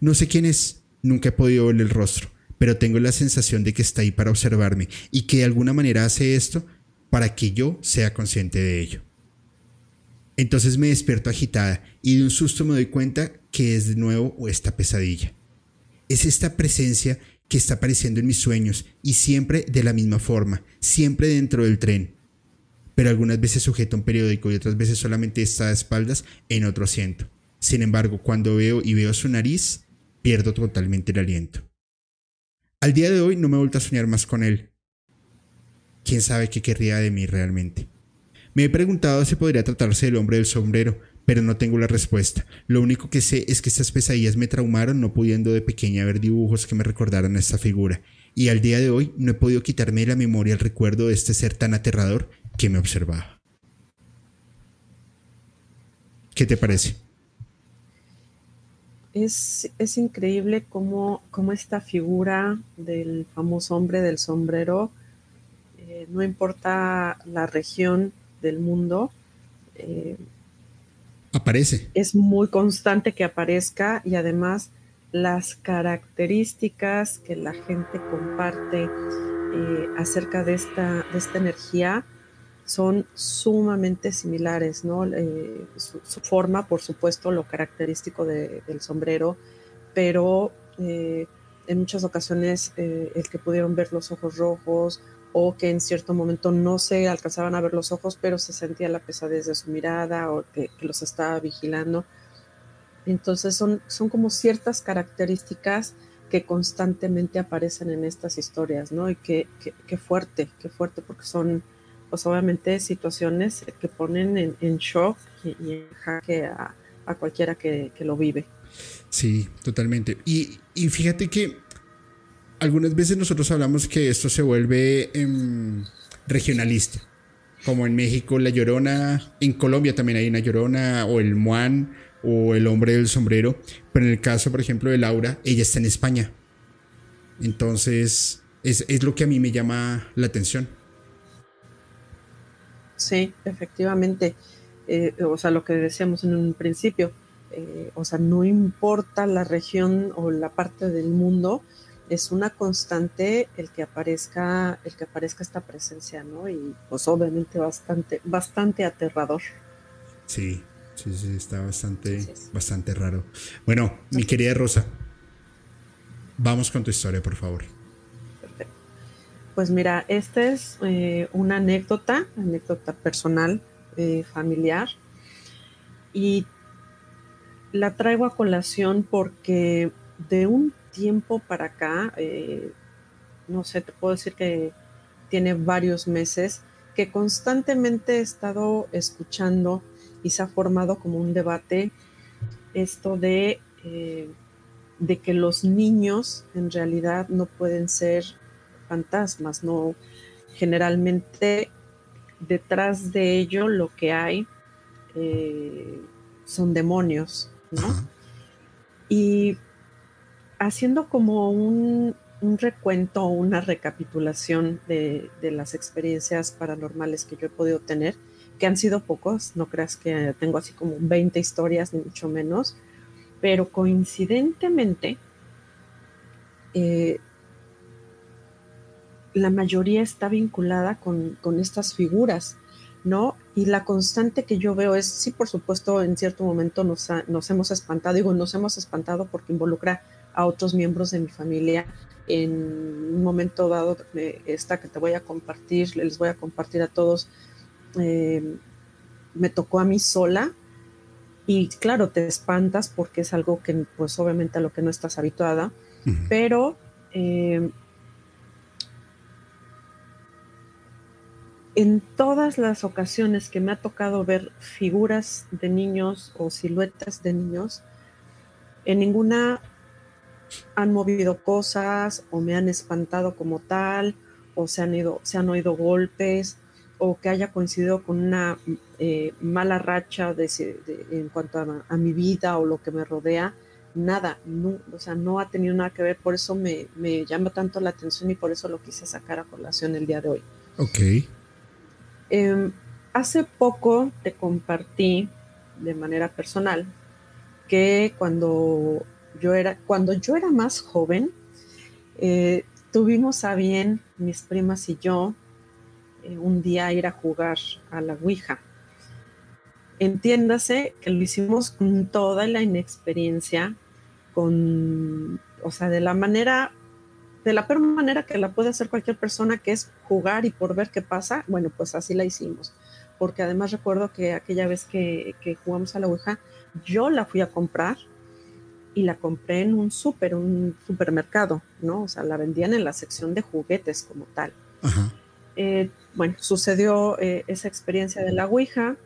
No sé quién es, nunca he podido verle el rostro, pero tengo la sensación de que está ahí para observarme y que de alguna manera hace esto para que yo sea consciente de ello. Entonces me despierto agitada y de un susto me doy cuenta que es de nuevo esta pesadilla. Es esta presencia que está apareciendo en mis sueños y siempre de la misma forma, siempre dentro del tren. Pero algunas veces sujeta un periódico y otras veces solamente está a espaldas en otro asiento. Sin embargo, cuando veo y veo su nariz, pierdo totalmente el aliento. Al día de hoy no me he vuelto a soñar más con él. ¿Quién sabe qué querría de mí realmente? Me he preguntado si podría tratarse del hombre del sombrero, pero no tengo la respuesta. Lo único que sé es que estas pesadillas me traumaron no pudiendo de pequeña ver dibujos que me recordaran a esta figura, y al día de hoy no he podido quitarme de la memoria el recuerdo de este ser tan aterrador que me observaba. ¿Qué te parece?
es, es increíble cómo, cómo, esta figura del famoso hombre del sombrero, eh, no importa la región del mundo,
eh, aparece.
Es muy constante que aparezca y además las características que la gente comparte eh, acerca de esta, de esta energía son sumamente similares, ¿no? Eh, su, forma, por supuesto, lo característico del sombrero, pero eh, en muchas ocasiones el que pudieron ver los ojos rojos o que en cierto momento no se alcanzaban a ver los ojos, pero se sentía la pesadez de su mirada o que, los estaba vigilando. Entonces son, son como ciertas características que constantemente aparecen en estas historias, ¿no? Y qué, fuerte, qué fuerte, porque son, pues obviamente, situaciones que ponen en, shock y, en jaque a, cualquiera que, lo vive.
Sí, totalmente. Y, fíjate que algunas veces nosotros hablamos que esto se vuelve em, regionalista. Como en México, la llorona, en Colombia también hay una llorona, o el muan, o el hombre del sombrero. Pero en el caso, por ejemplo, de Laura, ella está en España. Entonces, es, lo que a mí me llama la atención.
Sí, efectivamente. Eh, o sea, lo que decíamos en un principio, eh, o sea, no importa la región o la parte del mundo, es una constante el que aparezca, el que aparezca esta presencia, ¿no? Y pues obviamente bastante, bastante aterrador.
Sí, Sí, sí, está bastante, bastante raro. Bueno, mi querida Rosa, vamos con tu historia, por favor.
Perfecto. Pues mira, esta es eh, una anécdota, anécdota personal, eh, familiar, y la traigo a colación porque de un tiempo para acá, eh, no sé, te puedo decir que tiene varios meses, que constantemente he estado escuchando y se ha formado como un debate esto de, eh, de que los niños en realidad no pueden ser fantasmas, no generalmente detrás de ello lo que hay eh, son demonios, ¿no? Y haciendo como un, recuento o una recapitulación de, de, las experiencias paranormales que yo he podido tener, que han sido pocos, no creas que tengo así como 20 historias, ni mucho menos, pero coincidentemente, eh, la mayoría está vinculada con, estas figuras, ¿no? Y la constante que yo veo es, sí, por supuesto, en cierto momento nos, nos hemos espantado, digo, nos hemos espantado porque involucra a otros miembros de mi familia. En un momento dado, esta que te voy a compartir, les voy a compartir a todos, eh, me tocó a mí sola y claro, te espantas porque es algo que pues obviamente a lo que no estás habituada, pero eh, en todas las ocasiones que me ha tocado ver figuras de niños o siluetas de niños, en ninguna han movido cosas o me han espantado como tal o se han, ido, se han oído golpes o que haya coincidido con una eh, mala racha de, en cuanto a, mi vida o lo que me rodea, nada, no, o sea, no ha tenido nada que ver, por eso me, llama tanto la atención y por eso lo quise sacar a colación el día de hoy.
Ok.
Em, hace poco te compartí de manera personal que cuando yo era, cuando yo era más joven, eh, tuvimos a bien, mis primas y yo, eh, un día ir a jugar a la Ouija. Entiéndase que lo hicimos con toda la inexperiencia, con, o sea, de la manera, de la peor manera que la puede hacer cualquier persona, que es jugar y por ver qué pasa. Bueno, pues así la hicimos. Porque además recuerdo que aquella vez que, que jugamos a la Ouija, yo la fui a comprar y la compré en un súper, un supermercado, ¿no? O sea, la vendían en la sección de juguetes como tal. Ajá. Eh, bueno, sucedió eh, esa experiencia de la Ouija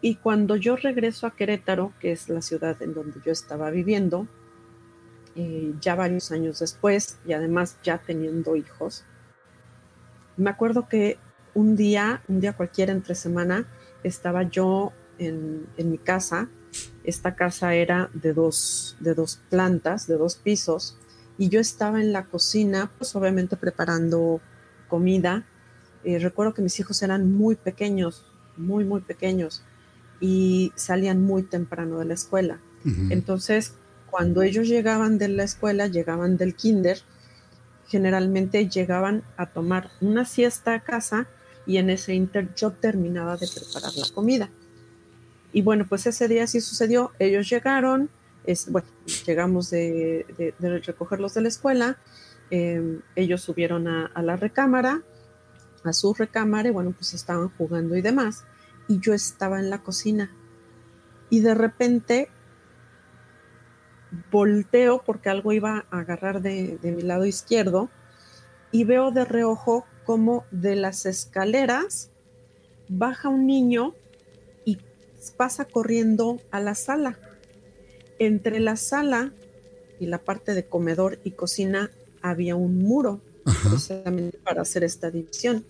y cuando yo regreso a Querétaro, que es la ciudad en donde yo estaba viviendo, eh, ya varios años después y además ya teniendo hijos, me acuerdo que un día, un día cualquiera entre semana, estaba yo en, en mi casa. Esta casa era de dos, de dos plantas, de dos pisos, y yo estaba en la cocina, pues obviamente preparando comida. Eh, recuerdo que mis hijos eran muy pequeños, muy, muy pequeños y salían muy temprano de la escuela. Entonces, cuando ellos llegaban de la escuela, llegaban del kinder, generalmente llegaban a tomar una siesta a casa y en ese inter yo terminaba de preparar la comida. Y bueno, pues ese día sí sucedió. Ellos llegaron, es, bueno, llegamos de, recogerlos de la escuela, Em, ellos subieron a, la recámara, a su recámara, y bueno, pues estaban jugando y demás. Y yo estaba en la cocina. Y de repente volteo porque algo iba a agarrar de, de mi lado izquierdo y veo de reojo como de las escaleras baja un niño pasa corriendo a la sala. Entre la sala y la parte de comedor y cocina había un muro, precisamente para hacer esta división.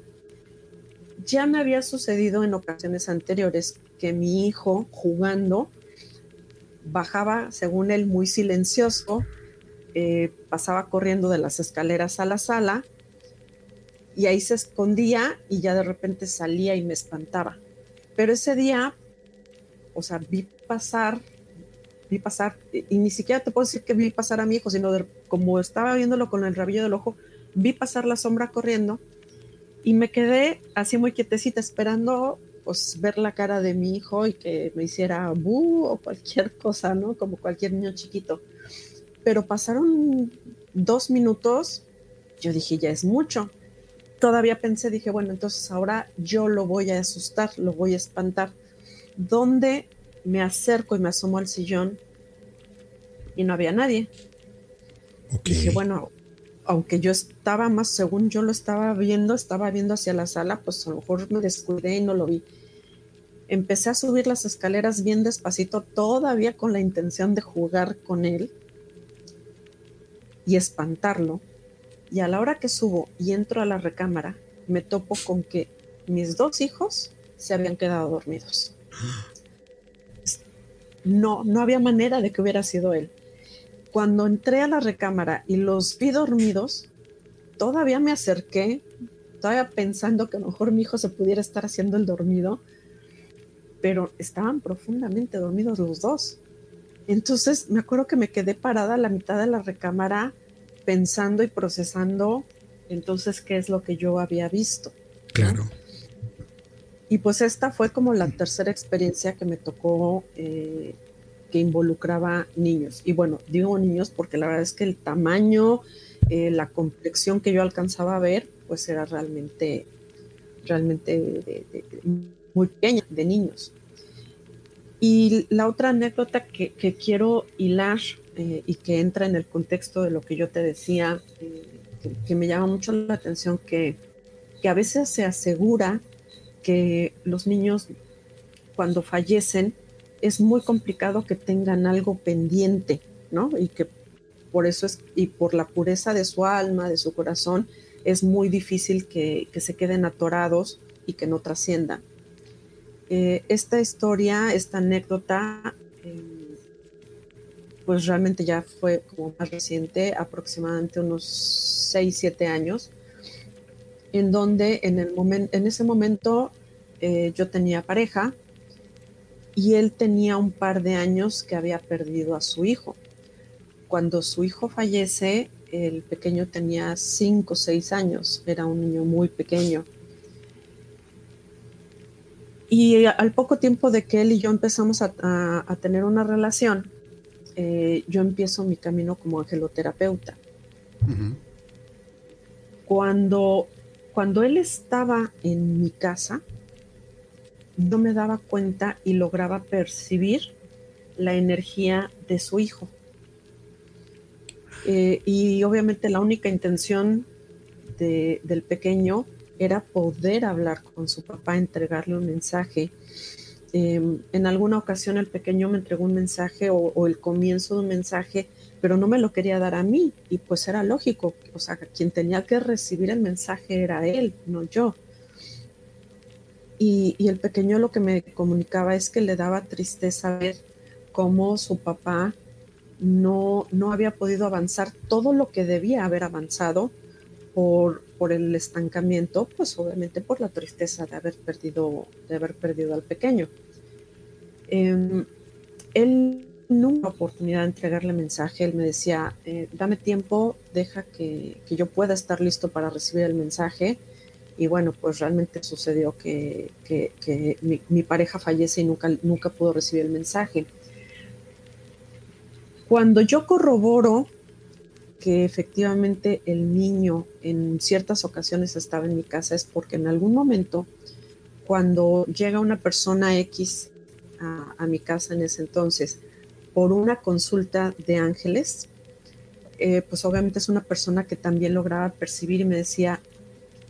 Ya me había sucedido en ocasiones anteriores que mi hijo jugando bajaba, según él, muy silencioso, eh, pasaba corriendo de las escaleras a la sala y ahí se escondía y ya de repente salía y me espantaba. Pero ese día, o sea, vi pasar, vi pasar, y ni siquiera te puedo decir que vi pasar a mi hijo, sino como estaba viéndolo con el rabillo del ojo, vi pasar la sombra corriendo y me quedé así muy quietecita esperando pues ver la cara de mi hijo y que me hiciera bu o cualquier cosa, ¿no? Como cualquier niño chiquito. Pero pasaron dos minutos, yo dije, ya es mucho todavía pensé, dije, bueno, entonces ahora yo lo voy a asustar, lo voy a espantar. ¿Dónde me acerco y me asomo al sillón y no había nadie? Dije, bueno, aunque yo estaba más, según yo lo estaba viendo, estaba viendo hacia la sala, pues a lo mejor me descuidé y no lo vi. Empecé a subir las escaleras bien despacito, todavía con la intención de jugar con él y espantarlo y a la hora que subo y entro a la recámara, me topo con que mis dos hijos se habían quedado dormidos. No, no había manera de que hubiera sido él. Cuando entré a la recámara y los vi dormidos, todavía me acerqué, todavía pensando que a lo mejor mi hijo se pudiera estar haciendo el dormido, pero estaban profundamente dormidos los dos. Entonces me acuerdo que me quedé parada a la mitad de la recámara pensando y procesando entonces qué es lo que yo había visto.
Claro.
Y pues esta fue como la tercera experiencia que me tocó eh, que involucraba niños. Y bueno, digo niños porque la verdad es que el tamaño, eh, la complexión que yo alcanzaba a ver, pues era realmente, realmente muy pequeña, de niños. Y la otra anécdota que, que quiero hilar eh, y que entra en el contexto de lo que yo te decía, eh, que, me llama mucho la atención, que, que a veces se asegura que los niños cuando fallecen es muy complicado que tengan algo pendiente, ¿no? Y que por eso es, y por la pureza de su alma, de su corazón, es muy difícil que, que se queden atorados y que no trasciendan. Eh, esta historia, esta anécdota, pues realmente ya fue como más reciente, aproximadamente unos 6, 7 años, en donde en, el en ese momento eh, yo tenía pareja y él tenía un par de años que había perdido a su hijo. Cuando su hijo fallece, el pequeño tenía 5 o 6 años, era un niño muy pequeño. Y al poco tiempo de que él y yo empezamos a tener una relación, eh, yo empiezo mi camino como angeloterapeuta. cuando, cuando él estaba en mi casa, no me daba cuenta y lograba percibir la energía de su hijo. Eh, y obviamente la única intención del pequeño era poder hablar con su papá, entregarle un mensaje Em, en alguna ocasión el pequeño me entregó un mensaje o, el comienzo de un mensaje, pero no me lo quería dar a mí y pues era lógico, o sea, quien tenía que recibir el mensaje era él, no yo. Y, y el pequeño lo que me comunicaba es que le daba tristeza ver cómo su papá no, no había podido avanzar todo lo que debía haber avanzado por, por el estancamiento, pues obviamente por la tristeza de haber perdido, de haber perdido al pequeño. Eh, él nunca oportunidad de entregarle mensaje, él me decía, eh, dame tiempo, deja que, que, yo pueda estar listo para recibir el mensaje. Y bueno, pues realmente sucedió que, que, mi, pareja fallece y nunca, nunca pudo recibir el mensaje. Cuando yo corroboro que efectivamente el niño en ciertas ocasiones estaba en mi casa es porque en algún momento, cuando llega una persona X a, mi casa en ese entonces, por una consulta de ángeles, eh, pues obviamente es una persona que también lograba percibir y me decía,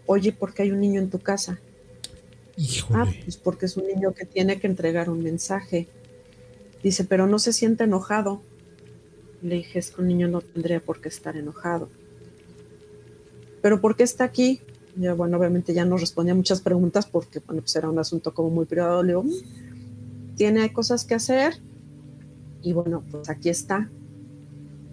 oye, ¿por qué hay un niño en tu casa? Ah, pues porque es un niño que tiene que entregar un mensaje. Dice, pero no se siente enojado. Le dije, es que un niño no tendría por qué estar enojado. ¿Pero por qué está aquí? Ya, bueno, obviamente ya no respondía muchas preguntas porque, bueno, pues era un asunto como muy privado. Le digo, tiene cosas que hacer y bueno, pues aquí está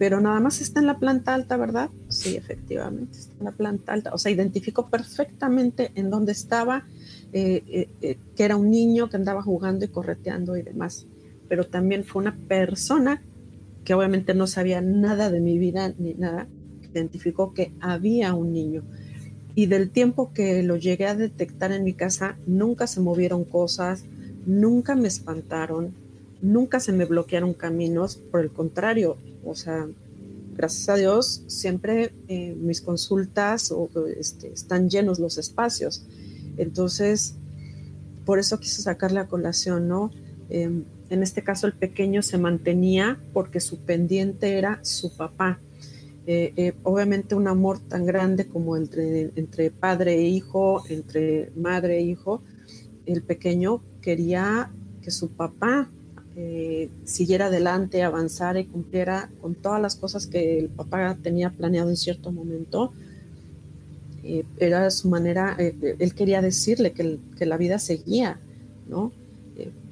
pero nada más está en la planta alta, ¿verdad? Sí, efectivamente, está en la planta alta. O sea, identificó perfectamente en dónde estaba, eh, eh, eh, que era un niño que andaba jugando y correteando y demás. Pero también fue una persona que obviamente no sabía nada de mi vida ni nada, identificó que había un niño. Y del tiempo que lo llegué a detectar en mi casa, nunca se movieron cosas, nunca me espantaron, nunca se me bloquearon caminos, por el contrario, o sea, gracias a Dios, siempre eh, mis consultas este, están llenos los espacios. Entonces, por eso quise sacar la colación, ¿no? Em, en este caso, el pequeño se mantenía porque su pendiente era su papá. Eh, eh, obviamente un amor tan grande como entre, entre padre e hijo, entre madre e hijo, el pequeño quería que su papá eh, siguiera adelante, avanzara y cumpliera con todas las cosas que el papá tenía planeado en cierto momento. Eh, era su manera, eh, él quería decirle que, la vida seguía, ¿no?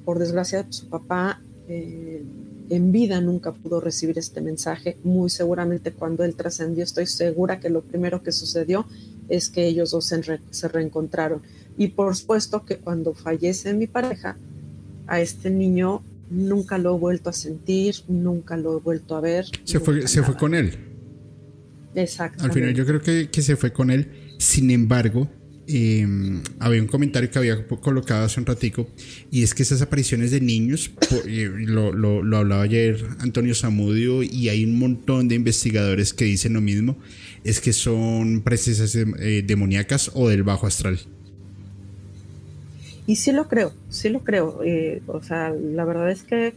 por desgracia, su papá en vida nunca pudo recibir este mensaje. Muy seguramente cuando él trascendió, estoy segura que lo primero que sucedió es que ellos dos se, se reencontraron. Y por supuesto que cuando fallece mi pareja, a este niño nunca lo he vuelto a sentir, nunca lo he vuelto a ver.
Se, fue, se fue con él.
Exacto.
Al final yo creo que, se fue con él. Sin embargo, em, había un comentario que había colocado hace un ratico y es que esas apariciones de niños, eh, lo, lo, hablaba ayer Antonio Zamudio y hay un montón de investigadores que dicen lo mismo, es que son presencias eh, demoníacas o del bajo astral.
Y sí lo creo, sí lo creo. Eh, o sea, la verdad es que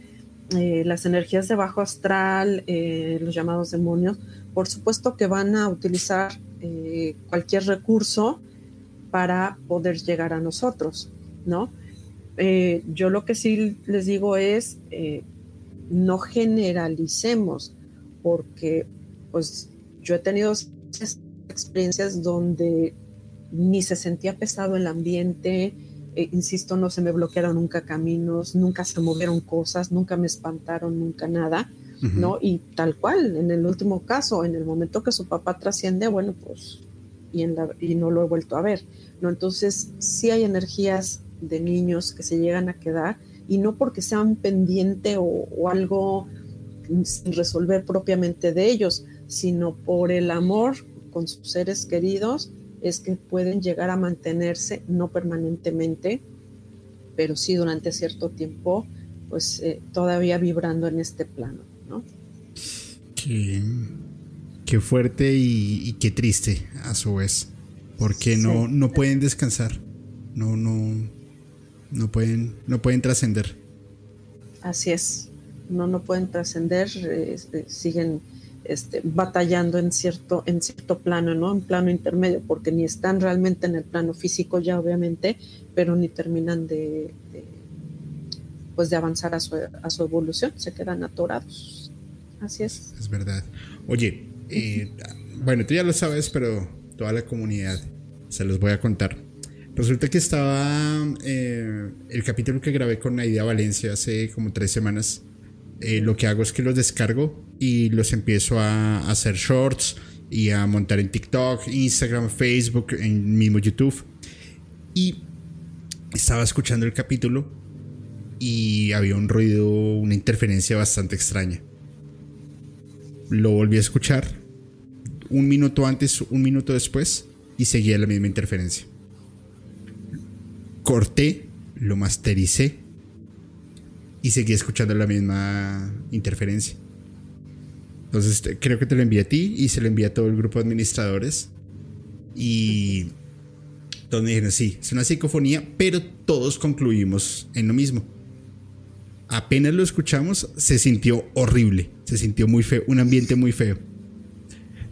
eh, las energías de bajo astral, eh, los llamados demonios, por supuesto que van a utilizar cualquier recurso para poder llegar a nosotros, ¿no? yo lo que sí les digo es, no generalicemos, porque pues yo he tenido experiencias donde ni se sentía pesado el ambiente, eh, insisto, no se me bloquearon nunca caminos, nunca se movieron cosas, nunca me espantaron, nunca nada, ¿no? Y tal cual, en el último caso, en el momento que su papá trasciende, bueno, pues, y, en la, y no lo he vuelto a ver, ¿no? Entonces, sí hay energías de niños que se llegan a quedar, y no porque sea un pendiente o, o algo sin resolver propiamente de ellos, sino por el amor con sus seres queridos es que pueden llegar a mantenerse, no permanentemente, pero sí durante cierto tiempo, pues eh, todavía vibrando en este plano, ¿no?
Qué, fuerte y, qué triste a su vez, porque no, no pueden descansar, no, no, no pueden, no pueden trascender.
Así es, no, no pueden trascender, este, siguen este, batallando en cierto, en cierto plano, ¿no? En plano intermedio, porque ni están realmente en el plano físico ya, obviamente, pero ni terminan de, pues de avanzar a su, a su, evolución, se quedan atorados. Así es.
Es verdad. Oye, eh, bueno, tú ya lo sabes, pero toda la comunidad se los voy a contar. Resulta que estaba eh, el capítulo que grabé con Naida Valencia hace como tres semanas eh, lo que hago es que los descargo y los empiezo a, hacer shorts y a montar en TikTok, Instagram, Facebook, en mismo YouTube. Y estaba escuchando el capítulo y había un ruido, una interferencia bastante extraña. Lo volví a escuchar un minuto antes, un minuto después y seguía la misma interferencia. Corté, lo mastericé y seguía escuchando la misma interferencia. Entonces creo que te lo envié a ti y se lo envié a todo el grupo de administradores. Y todos dijeron, sí, es una psicofonía, pero todos concluimos en lo mismo. apenas lo escuchamos, se sintió horrible, se sintió muy feo, un ambiente muy feo.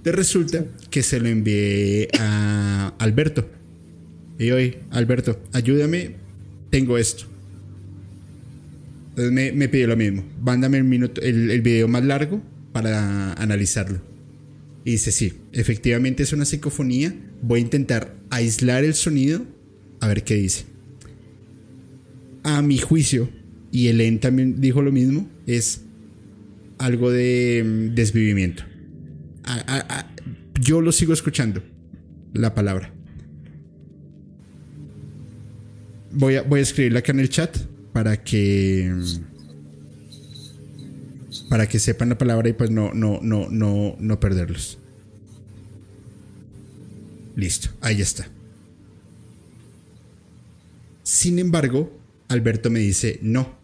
De resulta que se lo envié a Alberto. Y hoy, Alberto, ayúdame, tengo esto. Entonces me, pidió lo mismo. Mándame el, minuto, el, el video más largo para analizarlo. Y dice, sí, efectivamente es una psicofonía. Voy a intentar aislar el sonido a ver qué dice. A mi juicio, y Elen también dijo lo mismo, es algo de mm, desvivimiento. yo lo sigo escuchando, la palabra. Voy a, voy a escribirla acá en el chat para que para que sepan la palabra y pues no no no no no perderlos. Listo, ahí está. Sin embargo, Alberto me dice, no.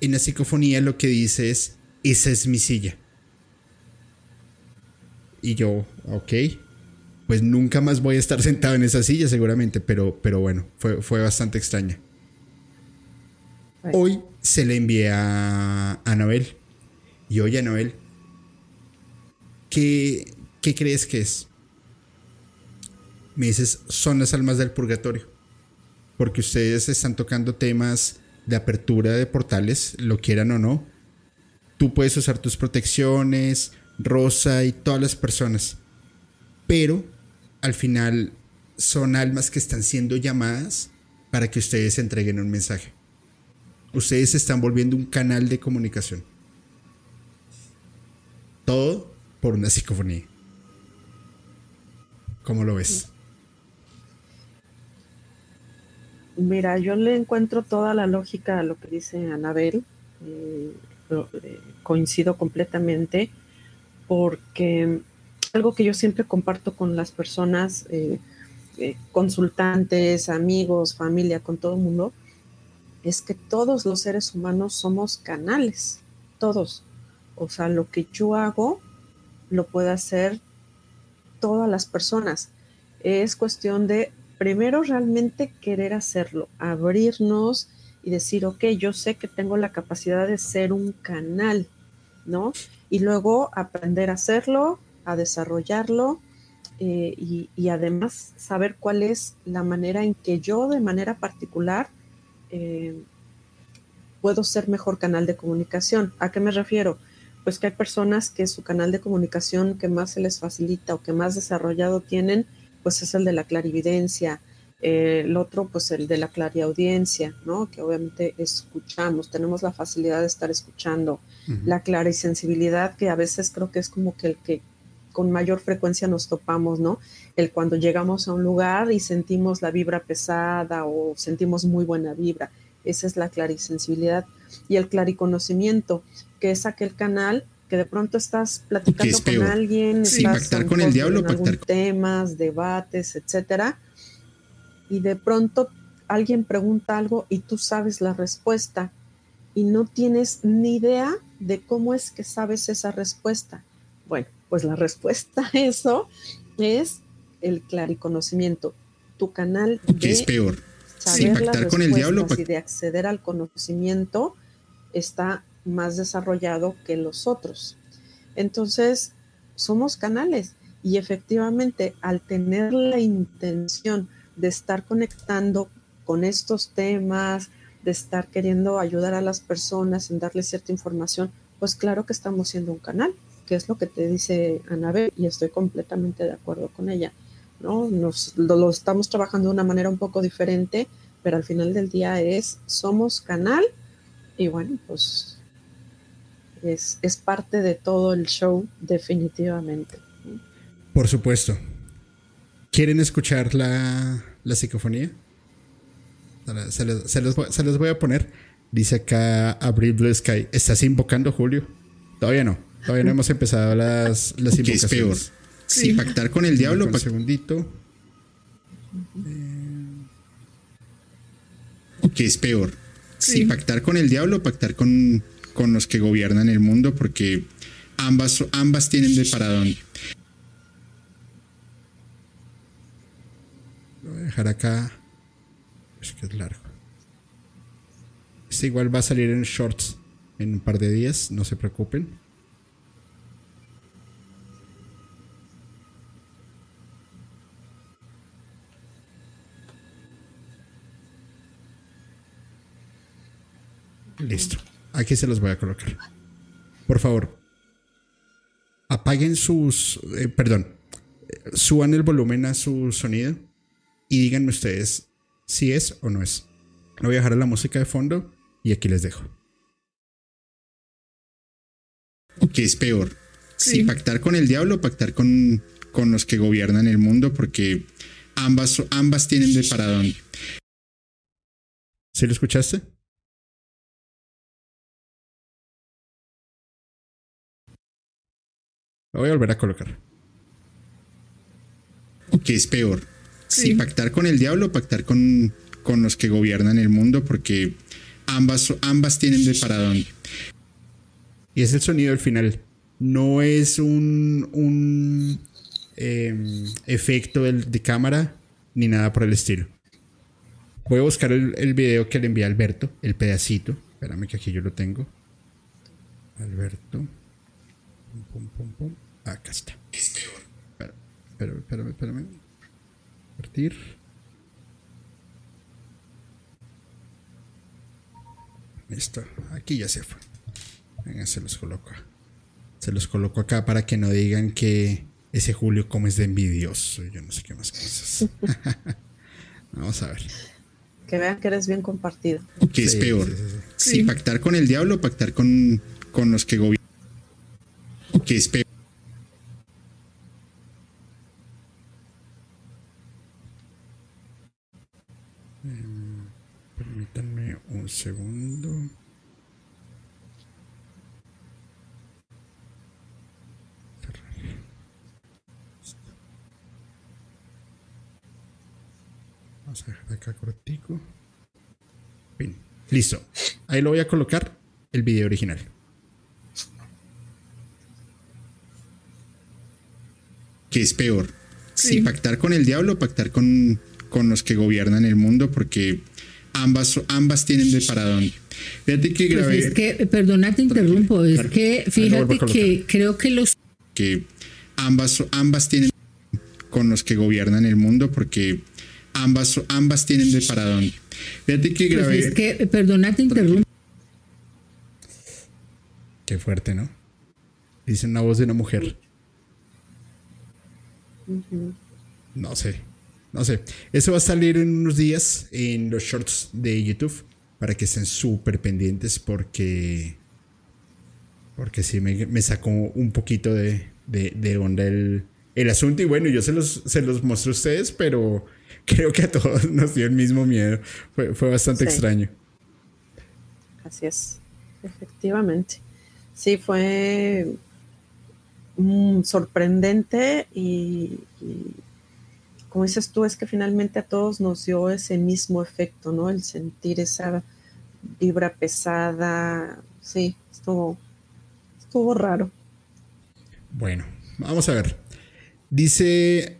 En la psicofonía lo que dice es, esa es mi silla. Y yo, ok, pues nunca más voy a estar sentado en esa silla seguramente, pero, pero bueno, fue, fue bastante extraña. Hoy se le envié a Anabel. Y oye, Anabel, ¿qué, ¿qué crees que es? Me dices, son las almas del purgatorio. Porque ustedes están tocando temas de apertura de portales, lo quieran o no. Tú puedes usar tus protecciones, Rosa y todas las personas. Pero al final son almas que están siendo llamadas para que ustedes entreguen un mensaje ustedes se están volviendo un canal de comunicación. Todo por una psicofonía. ¿Cómo lo ves?
Mira, yo le encuentro toda la lógica a lo que dice Anabel. Eh, eh, coincido completamente porque algo que yo siempre comparto con las personas, eh, consultantes, amigos, familia, con todo el mundo, es que todos los seres humanos somos canales, todos. O sea, lo que yo hago lo puede hacer todas las personas. Es cuestión de primero realmente querer hacerlo, abrirnos y decir, ok, yo sé que tengo la capacidad de ser un canal, ¿no? Y luego aprender a hacerlo, a desarrollarlo eh, y, y además saber cuál es la manera en que yo de manera particular eh, puedo ser mejor canal de comunicación. ¿A qué me refiero? Pues que hay personas que su canal de comunicación que más se les facilita o que más desarrollado tienen, pues es el de la clarividencia. Eh, el otro, pues el de la clariaudiencia, ¿no? Que obviamente escuchamos, tenemos la facilidad de estar escuchando. La clarisensibilidad, que a veces creo que es como que el que con mayor frecuencia nos topamos, ¿no? El cuando llegamos a un lugar y sentimos la vibra pesada o sentimos muy buena vibra. Esa es la clarisensibilidad. Y el clariconocimiento, que es aquel canal que de pronto estás platicando con alguien, estás
con el diablo,
temas, debates, etcétera, y de pronto alguien pregunta algo y tú sabes la respuesta y no tienes ni idea de cómo es que sabes esa respuesta. Bueno, pues la respuesta a eso es el clariconocimiento, tu canal
de es peor?
Saber con el diablo y de acceder al conocimiento está más desarrollado que los otros. Entonces, somos canales y efectivamente al tener la intención de estar conectando con estos temas, de estar queriendo ayudar a las personas en darles cierta información, pues claro que estamos siendo un canal que es lo que te dice Anabel y estoy completamente de acuerdo con ella. ¿no? Nos, lo, estamos trabajando de una manera un poco diferente, pero al final del día es, somos canal y bueno, pues es, es parte de todo el show definitivamente.
Por supuesto. ¿Quieren escuchar la, la psicofonía? Se los, se, los, voy a poner. Dice acá Abril Blue Sky. ¿Estás invocando Julio? Todavía no. Todavía no hemos empezado las, las ¿Qué es peor? Sí, pactar con el diablo. Un segundito. Eh, ¿Qué es peor? Sí. pactar con el diablo o pactar con, con los que gobiernan el mundo, porque ambas, ambas tienen de para dónde. Lo voy a dejar acá. Es que es largo. Este igual va a salir en shorts en un par de días, no se preocupen. Listo. Aquí se los voy a colocar. Por favor, apaguen sus... Eh, perdón. Suban el volumen a su sonido y díganme ustedes si es o no es. Voy a dejar la música de fondo y aquí les dejo. ¿Qué es peor? Si pactar con el diablo o pactar con, con los que gobiernan el mundo, porque ambas, ambas tienen de para dónde. ¿Sí lo escuchaste? Lo voy a volver a colocar. ¿Qué es peor? Si pactar con el diablo o pactar con, con los que gobiernan el mundo, porque ambas, ambas tienen de para dónde. Y es el sonido del final. No es un, un em, efecto de cámara ni nada por el estilo. Voy a buscar el, el video que le envié a Alberto, el pedacito. Espérame que aquí yo lo tengo. Alberto. Pum, pum, pum, Acá está. Es peor. Espérame, espérame, espérame. Partir. Listo. Aquí ya se fue. Venga, se los coloco. Se los coloco acá para que no digan que ese Julio como es de envidioso. Yo no sé qué más cosas. Vamos a ver.
Que vean que eres bien compartido.
¿Qué es peor? si pactar con el diablo o pactar con, con los que gobiernan. ¿Qué es peor? Segundo. Vamos a dejar acá cortico. Bien, listo. Ahí lo voy a colocar el video original. ¿Qué es peor? Si pactar con el diablo pactar con, con los que gobiernan el mundo, porque ambas, ambas tienen de para dónde. Fíjate que pues grabé.
es que, perdona, te interrumpo, es que fíjate que creo que los.
Que ambas, ambas tienen con los que gobiernan el mundo, porque ambas, ambas tienen de para dónde. Fíjate que grabé.
Pues es que, perdona, te interrumpo.
Qué fuerte, ¿no? Dice una voz de una mujer. No sé. No sé. Eso va a salir en unos días en los shorts de YouTube para que estén súper pendientes porque. Porque sí me, sacó un poquito de, onda el, asunto. Y bueno, yo se los, se los mostré a ustedes, pero creo que a todos nos dio el mismo miedo. Fue, bastante extraño.
Así es, efectivamente. Sí, fue mm, sorprendente y como dices tú, es que finalmente a todos nos dio ese mismo efecto, ¿no? El sentir esa vibra pesada, sí, estuvo, estuvo raro.
Bueno, vamos a ver. Dice,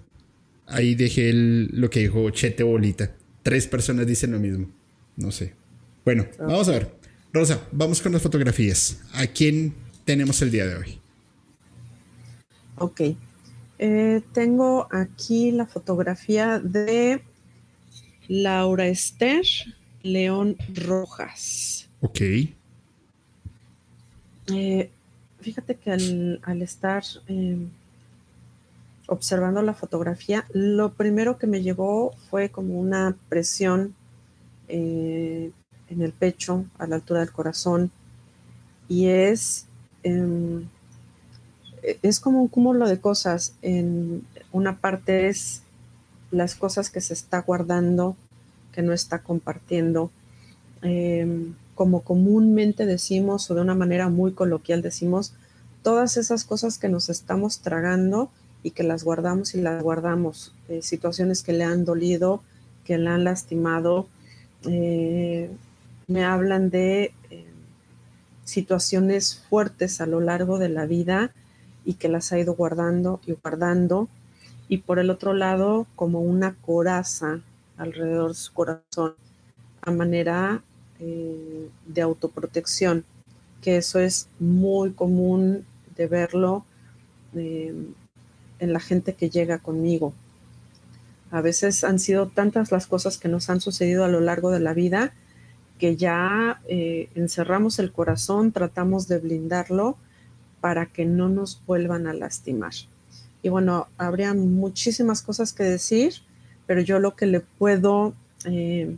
ahí dejé lo que dijo Chete Bolita. Tres personas dicen lo mismo. No sé. Bueno, vamos a ver. Rosa, vamos con las fotografías. ¿A quién tenemos el día de hoy?
Ok, eh, tengo aquí la fotografía de Laura Esther León Rojas.
Ok.
Eh, fíjate que al, estar em, observando la fotografía, lo primero que me llegó fue como una presión eh, en el pecho, a la altura del corazón, y es em, es como un cúmulo de cosas. En una parte es las cosas que se está guardando, que no está compartiendo. Em, como comúnmente decimos, o de una manera muy coloquial decimos, todas esas cosas que nos estamos tragando y que las guardamos y las guardamos. Eh, situaciones que le han dolido, que le han lastimado. Eh, me hablan de eh, situaciones fuertes a lo largo de la vida y que las ha ido guardando y guardando. Y por el otro lado, como una coraza alrededor de su corazón, a manera eh, de autoprotección, que eso es muy común de verlo eh, en la gente que llega conmigo. A veces han sido tantas las cosas que nos han sucedido a lo largo de la vida que ya eh, encerramos el corazón, tratamos de blindarlo para que no nos vuelvan a lastimar. Y bueno, habría muchísimas cosas que decir, pero yo lo que le puedo eh,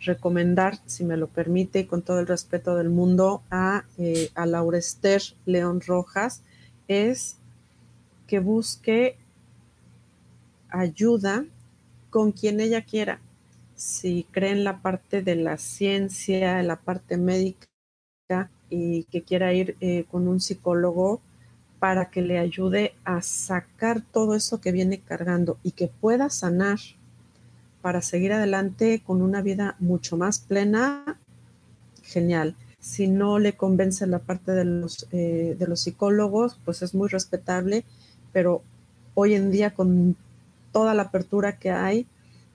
recomendar, si me lo permite, y con todo el respeto del mundo, a, eh, a Laura Esther León Rojas, es que busque ayuda con quien ella quiera. Si cree en la parte de la ciencia, en la parte médica y que quiera ir eh, con un psicólogo para que le ayude a sacar todo eso que viene cargando y que pueda sanar para seguir adelante con una vida mucho más plena, genial. Si no le convence la parte de los, eh, de los psicólogos, pues es muy respetable, pero hoy en día con toda la apertura que hay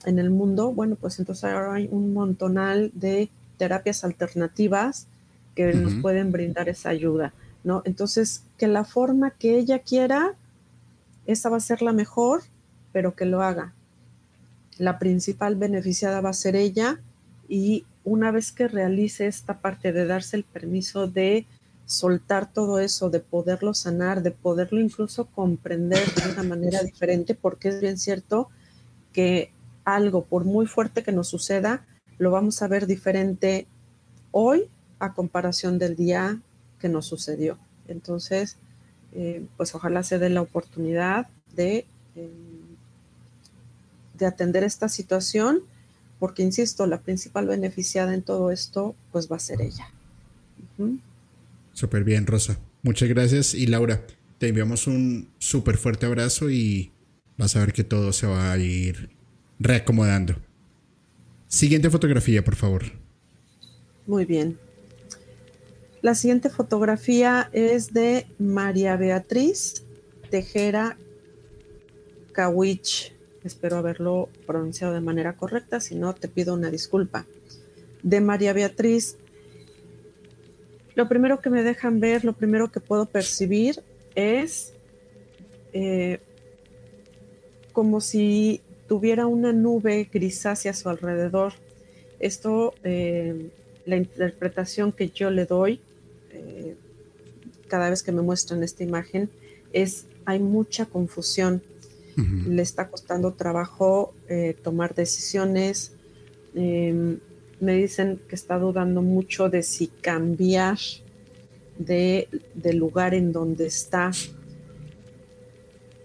en el mundo, bueno, pues entonces ahora hay un montonal de terapias alternativas que nos pueden brindar esa ayuda, ¿no? Entonces, que la forma que ella quiera, esa va a ser la mejor, pero que lo haga. La principal beneficiada va a ser ella y una vez que realice esta parte de darse el permiso de soltar todo eso, de poderlo sanar, de poderlo incluso comprender de una manera diferente, porque es bien cierto que algo, por muy fuerte que nos suceda, lo vamos a ver diferente hoy a comparación del día que nos sucedió. Entonces, eh, pues ojalá se dé la oportunidad de, eh, de atender esta situación, porque, insisto, la principal beneficiada en todo esto, pues va a ser ella.
Súper bien, Rosa. Muchas gracias. Y Laura, te enviamos un súper fuerte abrazo y vas a ver que todo se va a ir reacomodando. Siguiente fotografía, por favor.
Muy bien. La siguiente fotografía es de María Beatriz Tejera Kawich. Espero haberlo pronunciado de manera correcta, si no te pido una disculpa. De María Beatriz lo primero que me dejan ver, lo primero que puedo percibir es eh, como si tuviera una nube grisácea a su alrededor. Esto, eh, la interpretación que yo le doy eh, cada vez que me muestran esta imagen es hay mucha confusión. Le está costando trabajo tomar decisiones. Em, me dicen que está dudando mucho de si cambiar de, lugar en donde está.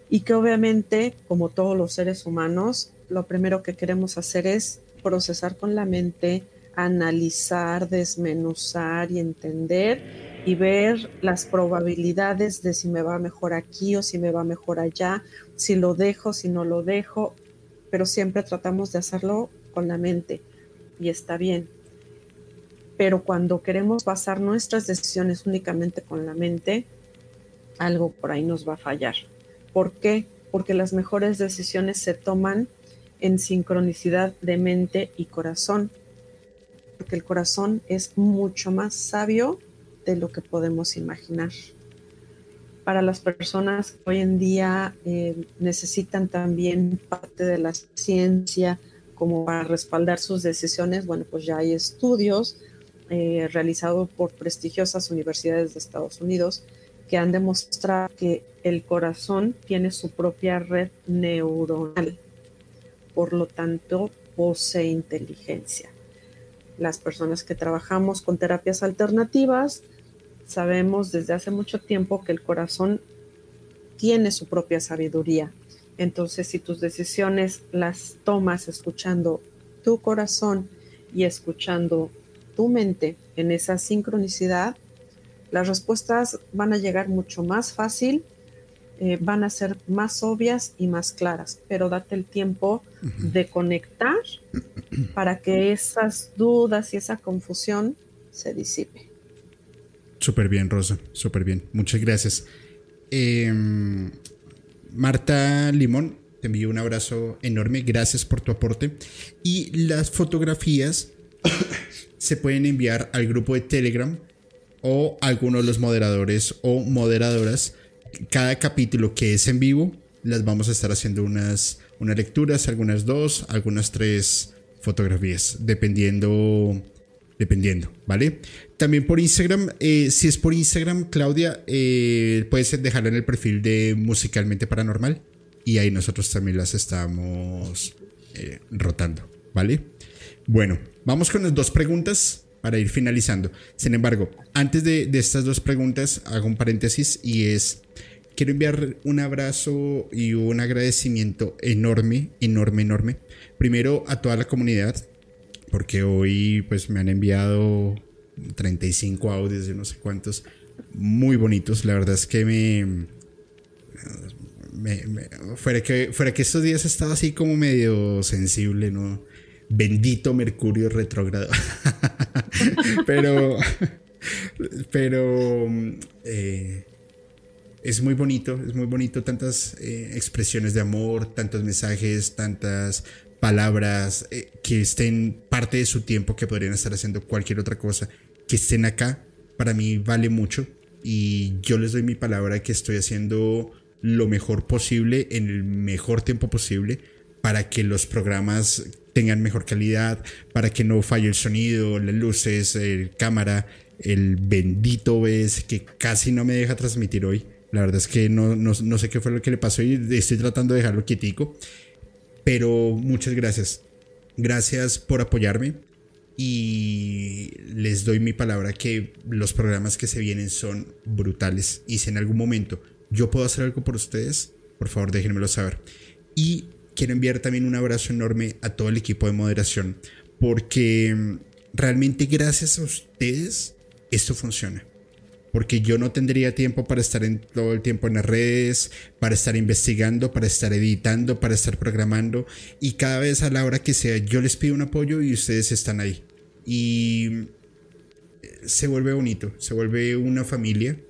Y que obviamente, como todos los seres humanos, lo primero que queremos hacer es procesar con la mente, analizar, desmenuzar y entender y ver las probabilidades de si me va mejor aquí o si me va mejor allá, si lo dejo, si no lo dejo, pero siempre tratamos de hacerlo con la mente y está bien. Pero cuando queremos basar nuestras decisiones únicamente con la mente, algo por ahí nos va a fallar. ¿Por qué? Porque las mejores decisiones se toman en sincronicidad de mente y corazón. Porque el corazón es mucho más sabio de lo que podemos imaginar. Para las personas que hoy en día eh, necesitan también parte de la ciencia, como para respaldar sus decisiones, bueno, pues ya hay estudios eh, realizados por prestigiosas universidades de Estados Unidos que han demostrado que el corazón tiene su propia red neuronal, por lo tanto posee inteligencia. Las personas que trabajamos con terapias alternativas sabemos desde hace mucho tiempo que el corazón tiene su propia sabiduría. Entonces, si tus decisiones las tomas escuchando tu corazón y escuchando tu mente en esa sincronicidad, las respuestas van a llegar mucho más fácil, eh, van a ser más obvias y más claras, pero date el tiempo de conectar para que esas dudas y esa confusión se disipe.
Súper bien, Rosa, súper bien. Muchas gracias. Em, Marta Limón, te envío un abrazo enorme, gracias por tu aporte. Y las fotografías se pueden enviar al grupo de Telegram o algunos de los moderadores o moderadoras. Cada capítulo que es en vivo, las vamos a estar haciendo unas, unas lecturas, algunas dos, algunas tres fotografías, dependiendo dependiendo, ¿vale? También por Instagram, eh, si es por Instagram, Claudia, eh, puedes dejarlo en el perfil de Musicalmente Paranormal y ahí nosotros también las estamos eh, rotando, ¿vale? Bueno, vamos con las dos preguntas para ir finalizando. Sin embargo, antes de, de estas dos preguntas, hago un paréntesis y es, quiero enviar un abrazo y un agradecimiento enorme, enorme, enorme. Primero a toda la comunidad, porque hoy pues me han enviado 35 audios de no sé cuántos muy bonitos. La verdad es que me, fuera que fuera que estos días he estado así como medio sensible, ¿no? Bendito Mercurio retrógrado. pero pero eh, es muy bonito, es muy bonito tantas eh, expresiones de amor, tantos mensajes, tantas palabras eh, que estén parte de su tiempo, que podrían estar haciendo cualquier otra cosa, que estén acá, para mí vale mucho. Y yo les doy mi palabra que estoy haciendo lo mejor posible en el mejor tiempo posible para que los programas tengan mejor calidad, para que no falle el sonido, las luces, el cámara, el bendito OBS que casi no me deja transmitir hoy. La verdad es que no, no, no sé qué fue lo que le pasó y estoy tratando de dejarlo quietico. Pero muchas gracias. Gracias por apoyarme y les doy mi palabra que los programas que se vienen son brutales y si en algún momento yo puedo hacer algo por ustedes, por favor déjenmelo saber. Y quiero enviar también un abrazo enorme a todo el equipo de moderación porque realmente gracias a ustedes esto funciona porque yo no tendría tiempo para estar en, todo el tiempo en las redes, para estar investigando, para estar editando, para estar programando y cada vez a la hora que sea yo les pido un apoyo y ustedes están ahí. Y se vuelve bonito, se vuelve una familia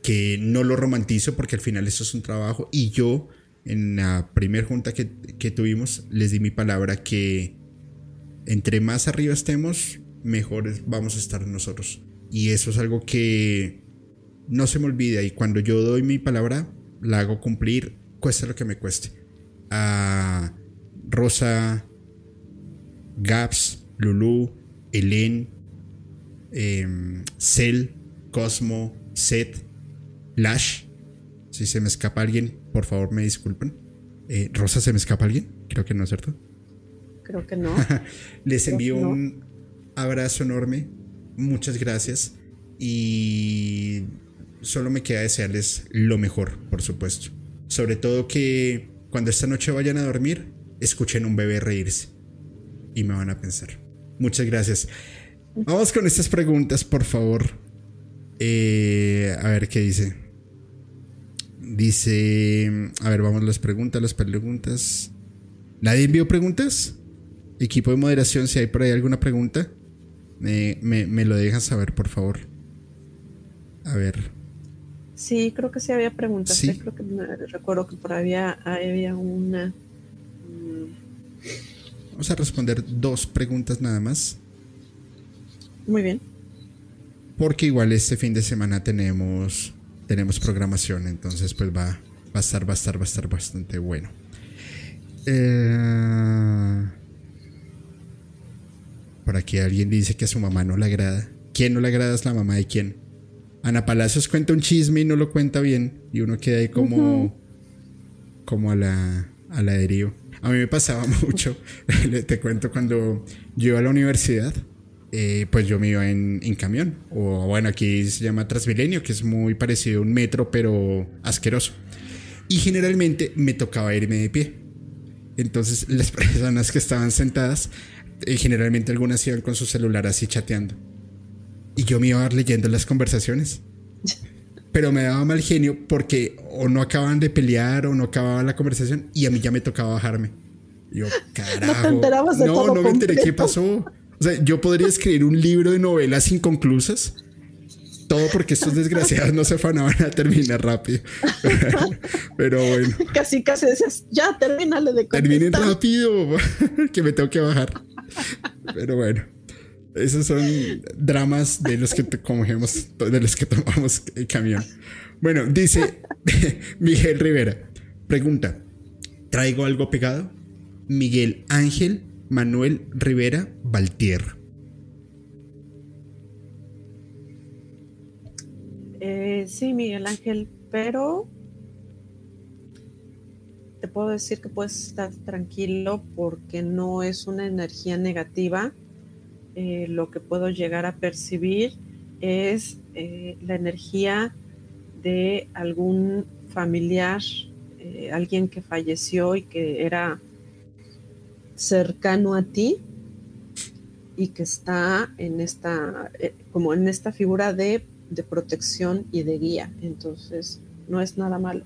que no lo romantizo porque al final eso es un trabajo y yo en la primera junta que, que tuvimos les di mi palabra que entre más arriba estemos, mejores vamos a estar nosotros. Y eso es algo que no se me olvida. Y cuando yo doy mi palabra, la hago cumplir, cueste lo que me cueste. A Rosa, Gaps, Lulu, Elen, eh, Cell, Cosmo, Seth, Lash. Si se me escapa alguien, por favor me disculpen. Eh, Rosa, ¿se me escapa alguien? Creo que no, ¿cierto?
Creo que no.
Les envío un abrazo enorme muchas gracias y solo me queda desearles lo mejor, por supuesto. Sobre todo que cuando esta noche vayan a dormir, escuchen un bebé reírse y me van a pensar. Muchas gracias. Vamos con estas preguntas, por favor. Eh, a ver qué dice. Dice, a ver, vamos las preguntas, las preguntas. ¿Nadie envió preguntas? Equipo de moderación, si hay por ahí alguna pregunta. Me, lo dejas saber, por favor. A ver.
Sí, creo que sí había preguntas. ¿Sí? Creo que recuerdo que por ahí había, una. Mm.
Vamos a responder dos preguntas nada más.
Muy bien.
Porque igual este fin de semana tenemos tenemos programación, entonces pues va, va a estar, va a estar, va a estar bastante bueno. Eh, por aquí alguien dice que a su mamá no le agrada. ¿Quién no le agrada es la mamá de quién? Ana Palacios cuenta un chisme y no lo cuenta bien. Y uno queda ahí como. como a la. a la deriva. A mí me pasaba mucho. Te cuento cuando yo iba a la universidad. Eh, pues yo me iba en, camión. O bueno, aquí se llama Transmilenio, que es muy parecido a un metro, pero asqueroso. Y generalmente me tocaba irme de pie. Entonces las personas que estaban sentadas y generalmente algunas iban con su celular así chateando. Y yo me iba leyendo las conversaciones. Pero me daba mal genio porque o no acaban de pelear o no acababa la conversación y a mí ya me tocaba bajarme. yo, carajo. No, no, me enteré qué pasó. O sea, yo podría escribir un libro de novelas inconclusas. Todo porque estos desgraciados no se fanaban a terminar rápido. Pero bueno.
Casi, casi decías, ya, termínale de
contestar. Terminen rápido, que me tengo que bajar. Pero bueno. Esos son dramas de los que cogemos, de los que tomamos el camión. Bueno, dice Miguel Rivera. Pregunta: ¿Traigo algo pegado? Miguel Ángel Manuel Rivera Valtierra.
Eh, sí, Miguel Ángel, pero te puedo decir que puedes estar tranquilo porque no es una energía negativa. Eh, lo que puedo llegar a percibir es eh, la energía de algún familiar, alguien que falleció y que era cercano a ti y que está en esta, como en esta figura de de protección y de guía. Entonces, no es nada malo.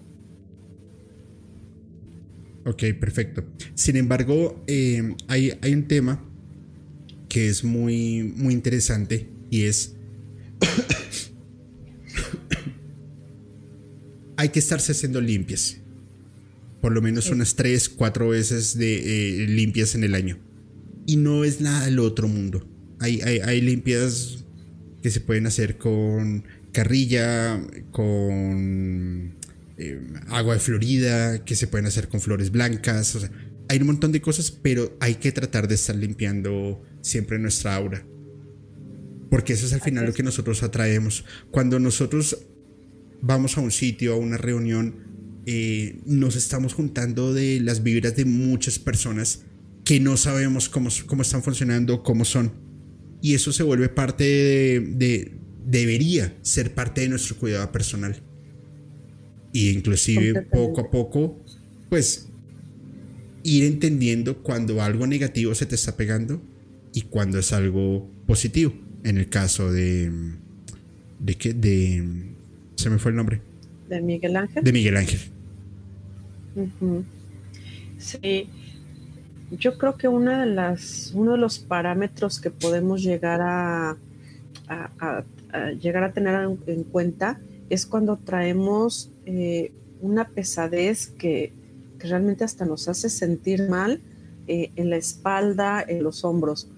Ok, perfecto. Sin embargo, eh, hay, hay, un tema que es muy, muy interesante y es... hay que estarse haciendo limpias. Por lo menos unas tres, cuatro veces de eh, limpias en el año. Y no es nada del otro mundo. Hay, hay, hay limpias que se pueden hacer con carrilla, con eh, agua de Florida, que se pueden hacer con flores blancas. O sea, hay un montón de cosas, pero hay que tratar de estar limpiando siempre nuestra aura. Porque eso es al final lo que nosotros atraemos. Cuando nosotros vamos a un sitio, a una reunión, eh, nos estamos juntando de las vibras de muchas personas que no sabemos cómo, cómo están funcionando, cómo son y eso se vuelve parte de, debería ser parte de nuestro cuidado personal. Y inclusive poco a poco, pues ir entendiendo cuando algo negativo se te está pegando y cuando es algo positivo. En el caso de de que de se me fue el nombre.
De Miguel Ángel.
De Miguel Ángel.
Sí, yo creo que una de las, uno de los parámetros que podemos llegar a, llegar a tener en, cuenta es cuando traemos eh, una pesadez que, realmente hasta nos hace sentir mal eh, en la espalda, en los hombros.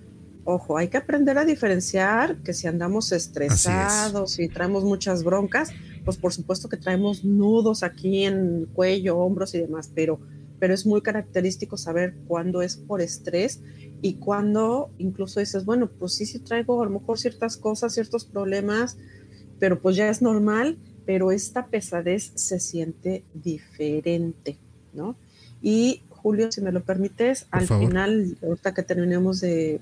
Ojo, hay que aprender a diferenciar que si andamos estresados y traemos muchas broncas, pues por supuesto que traemos nudos aquí en cuello, hombros y demás, pero pero es muy característico saber cuándo es por estrés y cuándo incluso dices, bueno, pues sí, sí traigo a lo mejor ciertas cosas, ciertos problemas, pero pues ya es normal, pero esta pesadez se siente diferente, ¿no? Y Julio, si me lo permites, al final, ahorita que terminemos de,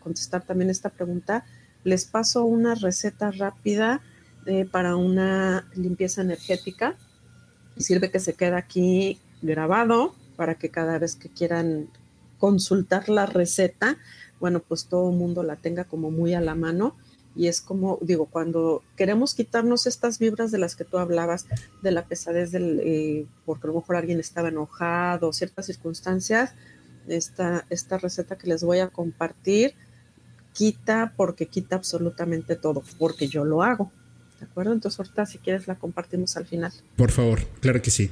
contestar también esta pregunta, les paso una receta rápida eh, para una limpieza energética. Sirve que se queda aquí grabado para que cada vez que quieran consultar la receta, bueno, pues todo el mundo la tenga como muy a la mano. Y es como, digo, cuando queremos quitarnos estas vibras de las que tú hablabas, de la pesadez del, eh, porque a lo mejor alguien estaba enojado, ciertas circunstancias, esta, esta receta que les voy a compartir quita porque quita absolutamente todo, porque yo lo hago. ¿De acuerdo? Entonces ahorita si quieres la compartimos al final.
Por favor, claro que sí.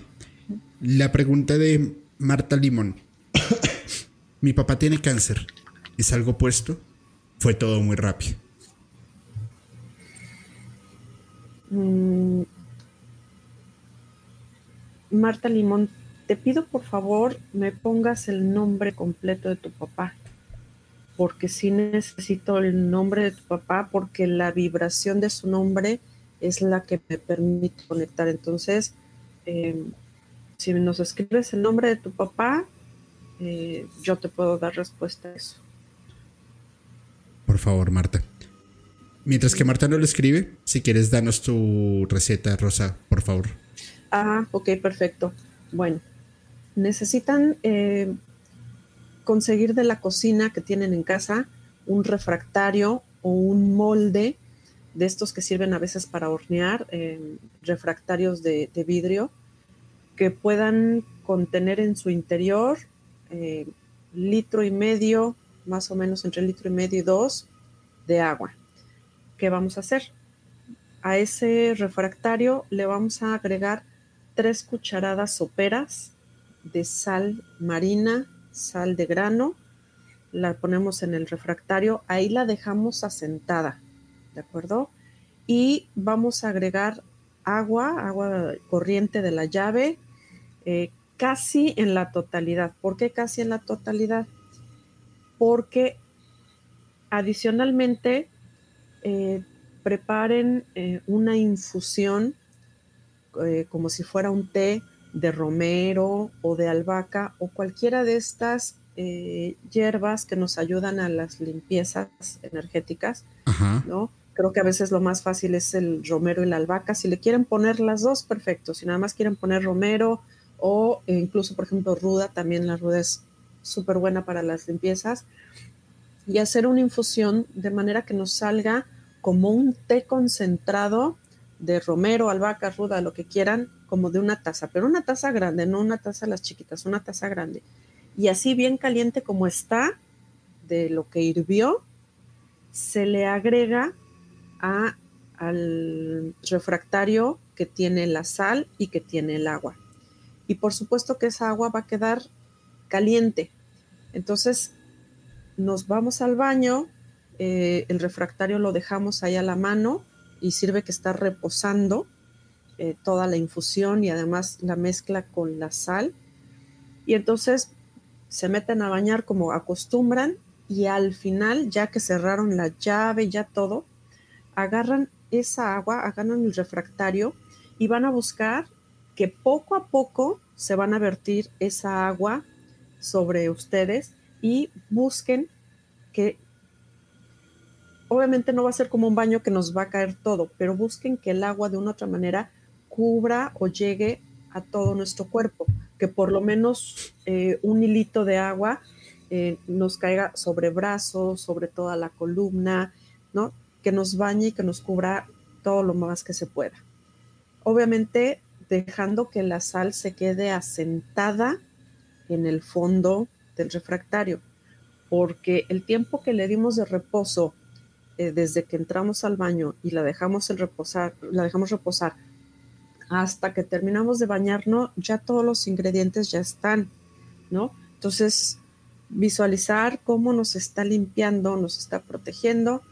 La pregunta de Marta Limón. Mi papá tiene cáncer. ¿Es algo puesto? Fue todo muy rápido.
Mm. Marta Limón, te pido por favor me pongas el nombre completo de tu papá, porque sí necesito el nombre de tu papá, porque la vibración de su nombre es la que me permite conectar. Entonces, eh, si nos escribes el nombre de tu papá, eh, yo te puedo dar respuesta a eso.
Por favor, Marta. Mientras que Marta no lo escribe, si quieres, danos tu receta, Rosa, por favor.
Ah, ok, perfecto. Bueno, necesitan eh, conseguir de la cocina que tienen en casa un refractario o un molde de estos que sirven a veces para hornear, eh, refractarios de vidrio que puedan contener en su interior eh, litro y medio, más o menos entre litro y medio y dos, de agua. ¿Qué vamos a hacer? A ese refractario le vamos a agregar tres cucharadas soperas de sal marina, sal de grano la ponemos en el refractario, ahí la dejamos asentada, ¿de acuerdo? Y vamos a agregar agua, agua corriente de la llave, eh, casi en la totalidad. ¿Por qué casi en la totalidad? Porque adicionalmente eh, preparen eh, una infusión como si fuera un té de romero o de albahaca o cualquiera de estas hierbas que nos ayudan a las limpiezas energéticas, ¿no? Creo que a veces lo más fácil es el romero y la albahaca. Si le quieren poner las dos, perfecto. Si nada más quieren poner romero o incluso, por ejemplo, ruda, también la ruda es súper buena para las limpiezas. Y hacer una infusión de manera que nos salga como un té concentrado de romero, albahaca, ruda, lo que quieran, como de una taza, pero una taza grande, no una taza las chiquitas, una taza grande. Y así bien caliente como está, de lo que hirvió, se le agrega al refractario que tiene la sal y que tiene el agua. Y por supuesto que esa agua va a quedar caliente. Entonces nos vamos al baño, eh, el refractario lo dejamos ahí a la mano y sirve que está reposando eh, toda la infusión y además la mezcla con la sal. Y entonces se meten a bañar como acostumbran y al final, ya que cerraron la llave, ya todo, agarran esa agua, agarran el refractario y van a buscar que poco a poco se van a vertir esa agua sobre ustedes y busquen que obviamente no va a ser como un baño que nos va a caer todo, pero busquen que el agua de una otra manera cubra o llegue a todo nuestro cuerpo, que por lo menos eh, un hilito de agua eh, nos caiga sobre brazos, sobre toda la columna, ¿no? que nos bañe y que nos cubra todo lo más que se pueda. Obviamente dejando que la sal se quede asentada en el fondo del refractario, porque el tiempo que le dimos de reposo eh, desde que entramos al baño y la dejamos reposar, la dejamos reposar hasta que terminamos de bañarnos, ya todos los ingredientes ya están, ¿no? Entonces, visualizar cómo nos está limpiando, nos está protegiendo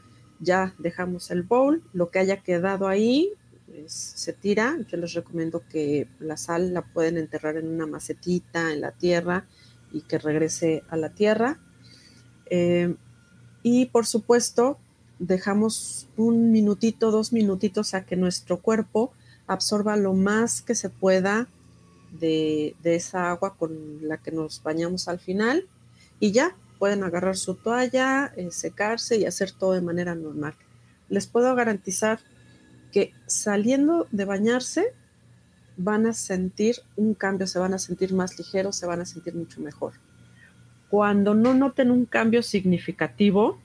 ya dejamos el bowl, lo que haya quedado ahí pues, se tira. Yo les recomiendo que la sal la pueden enterrar en una macetita, en la tierra y que regrese a la tierra. Eh, y por supuesto, dejamos un minutito, dos minutitos a que nuestro cuerpo absorba lo más que se pueda de, de esa agua con la que nos bañamos al final y ya pueden agarrar su toalla, eh, secarse y hacer todo de manera normal. Les puedo garantizar que saliendo de bañarse van a sentir un cambio, se van a sentir más ligeros, se van a sentir mucho mejor. Cuando no noten un cambio significativo,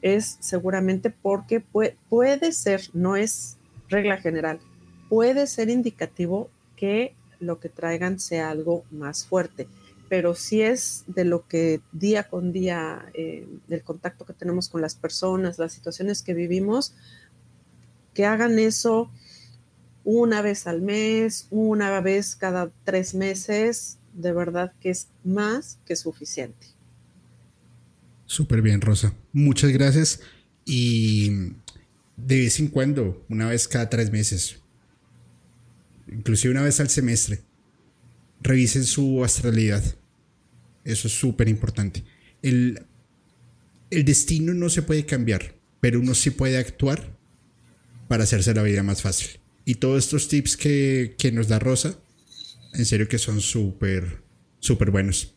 es seguramente porque puede, ser, no es regla general, puede ser indicativo que lo que traigan sea algo más fuerte pero si es de lo que día con día, eh, del contacto que tenemos con las personas, las situaciones que vivimos, que hagan eso una vez al mes, una vez cada tres meses, de verdad que es más que suficiente.
Súper bien, Rosa. Muchas gracias. Y de vez en cuando, una vez cada tres meses, inclusive una vez al semestre, revisen su astralidad eso es súper importante. El, el destino no se puede cambiar, pero uno sí puede actuar para hacerse la vida más fácil. Y todos estos tips que, nos da Rosa, en serio que son súper, súper buenos.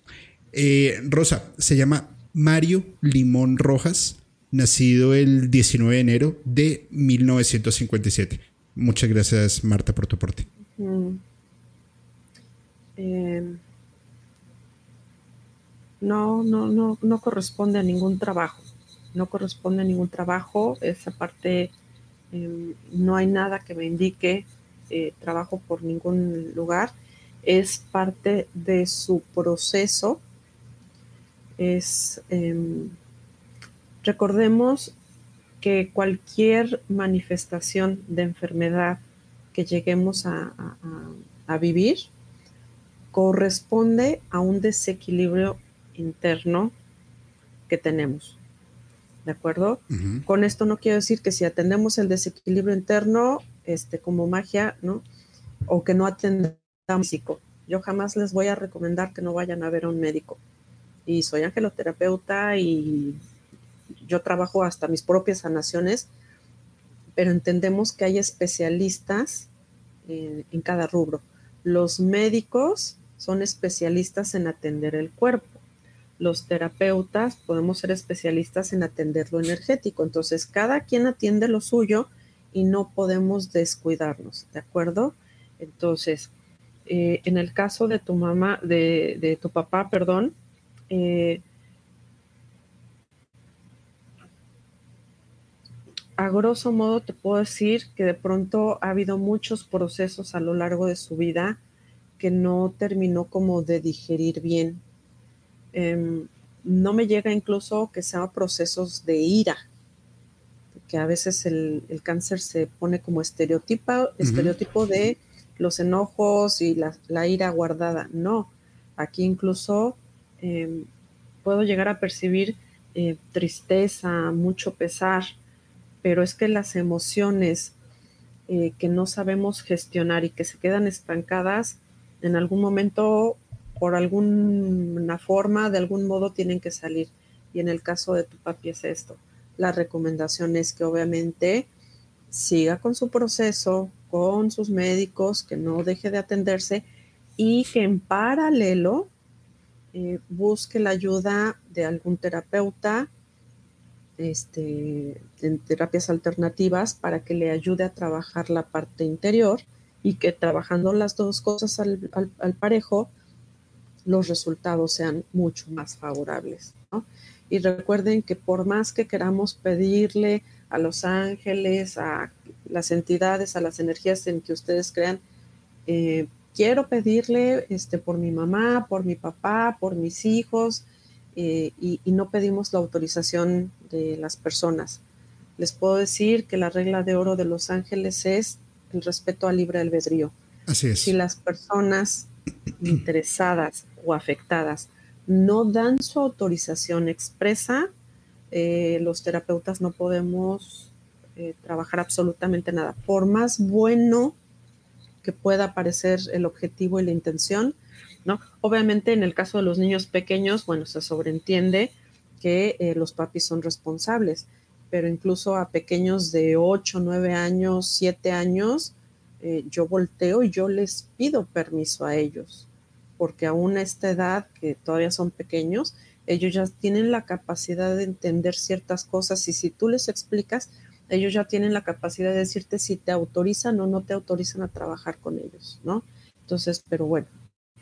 Eh, Rosa, se llama Mario Limón Rojas, nacido el 19 de enero de 1957. Muchas gracias, Marta, por tu aporte.
no, no, no, no corresponde a ningún trabajo. No corresponde a ningún trabajo. Esa parte em, no hay nada que me indique eh, trabajo por ningún lugar. Es parte de su proceso. Es em, recordemos que cualquier manifestación de enfermedad que lleguemos a vivir corresponde a un desequilibrio interno que tenemos. ¿De acuerdo? Con esto no quiero decir que si atendemos el desequilibrio interno, este, como magia, ¿no? O que no atendamos físico. Yo jamás les voy a recomendar que no vayan a ver a un médico. Y soy angeloterapeuta y yo trabajo hasta mis propias sanaciones, pero entendemos que hay especialistas en, en cada rubro. Los médicos son especialistas en atender el cuerpo. Los terapeutas podemos ser especialistas en atender lo energético. Entonces, cada quien atiende lo suyo y no podemos descuidarnos, ¿de acuerdo? Entonces, eh, en el caso de tu mamá, de, tu papá, perdón, eh, a grosso modo te puedo decir que de pronto ha habido muchos procesos a lo largo de su vida que no terminó como de digerir bien. Em, no me llega incluso que sean procesos de ira, que a veces el, cáncer se pone como estereotipo, estereotipo de los enojos y la, ira guardada. No, aquí incluso em, puedo llegar a percibir eh, tristeza, mucho pesar, pero es que las emociones eh, que no sabemos gestionar y que se quedan estancadas, en algún momento, por alguna forma, de algún modo, tienen que salir. Y en el caso de tu papi es esto. La recomendación es que obviamente siga con su proceso, con sus médicos, que no deje de atenderse y que en paralelo eh, busque la ayuda de algún terapeuta este, en terapias alternativas para que le ayude a trabajar la parte interior y que trabajando las dos cosas al, parejo, los resultados sean mucho más favorables. Y recuerden que por más que queramos pedirle a los ángeles, a las entidades, a las energías en que ustedes crean, eh, quiero pedirle este, por mi mamá, por mi papá, por mis hijos, eh, y, no pedimos la autorización de las personas. Les puedo decir que la regla de oro de los ángeles es el respeto al libre albedrío.
Así es.
Si las personas interesadas o afectadas no dan su autorización expresa, eh, los terapeutas no podemos eh, trabajar absolutamente nada. Por más bueno que pueda parecer el objetivo y la intención, ¿no? Obviamente en el caso de los niños pequeños, bueno, se sobreentiende que eh, los papis son responsables, pero incluso a pequeños de 8, 9 años, 7 años, yo volteo y yo les pido permiso a ellos, porque aún a esta edad, que todavía son pequeños, ellos ya tienen la capacidad de entender ciertas cosas y si tú les explicas, ellos ya tienen la capacidad de decirte si te autorizan o no te autorizan a trabajar con ellos, ¿no? Entonces, pero bueno,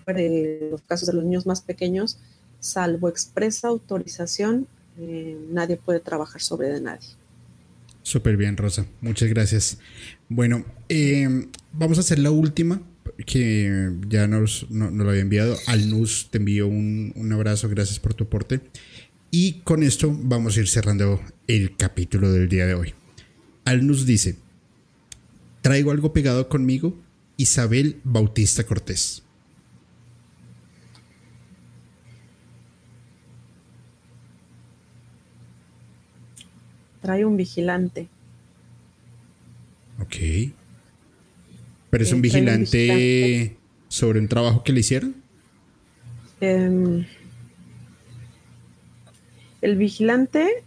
en los casos de los niños más pequeños, salvo expresa autorización, eh, nadie puede trabajar sobre de nadie.
Súper bien, Rosa. Muchas gracias. Bueno, eh, vamos a hacer la última que ya nos, lo había enviado. Alnus, te envío un, un abrazo, gracias por tu aporte. Y con esto vamos a ir cerrando el capítulo del día de hoy. Alnus dice, traigo algo pegado conmigo, Isabel Bautista Cortés.
Trae un vigilante.
Ok. ¿Pero es un vigilante, sobre un trabajo que le hicieron?
Em, el vigilante,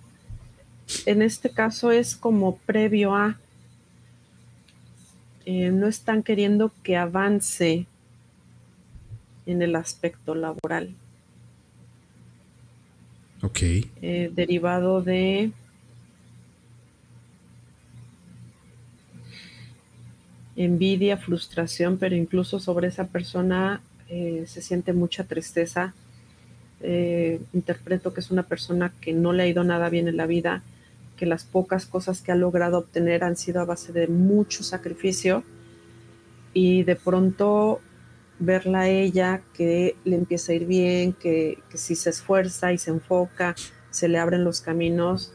en este caso, es como previo a. Eh, no están queriendo que avance en el aspecto laboral.
Ok.
Eh, derivado de envidia, frustración, pero incluso sobre esa persona eh, se siente mucha tristeza. Eh, interpreto que es una persona que no le ha ido nada bien en la vida, que las pocas cosas que ha logrado obtener han sido a base de mucho sacrificio y de pronto verla a ella que le empieza a ir bien, que, si se esfuerza y se enfoca, se le abren los caminos,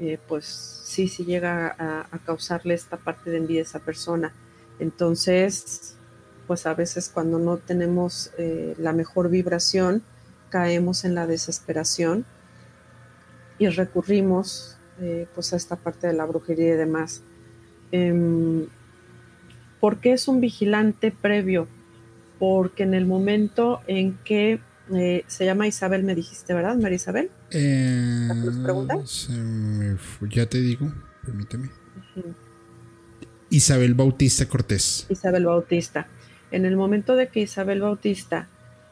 eh, pues sí, sí llega a, causarle esta parte de envidia a esa persona. Entonces, pues a veces cuando no tenemos eh, la mejor vibración, caemos en la desesperación y recurrimos eh, pues a esta parte de la brujería y demás. Em, ¿Por qué es un vigilante previo? Porque en el momento en que eh, se llama Isabel, me dijiste, ¿verdad, María Isabel?
Eh, ya te digo, permíteme. Isabel Bautista Cortés.
Isabel Bautista. En el momento de que Isabel Bautista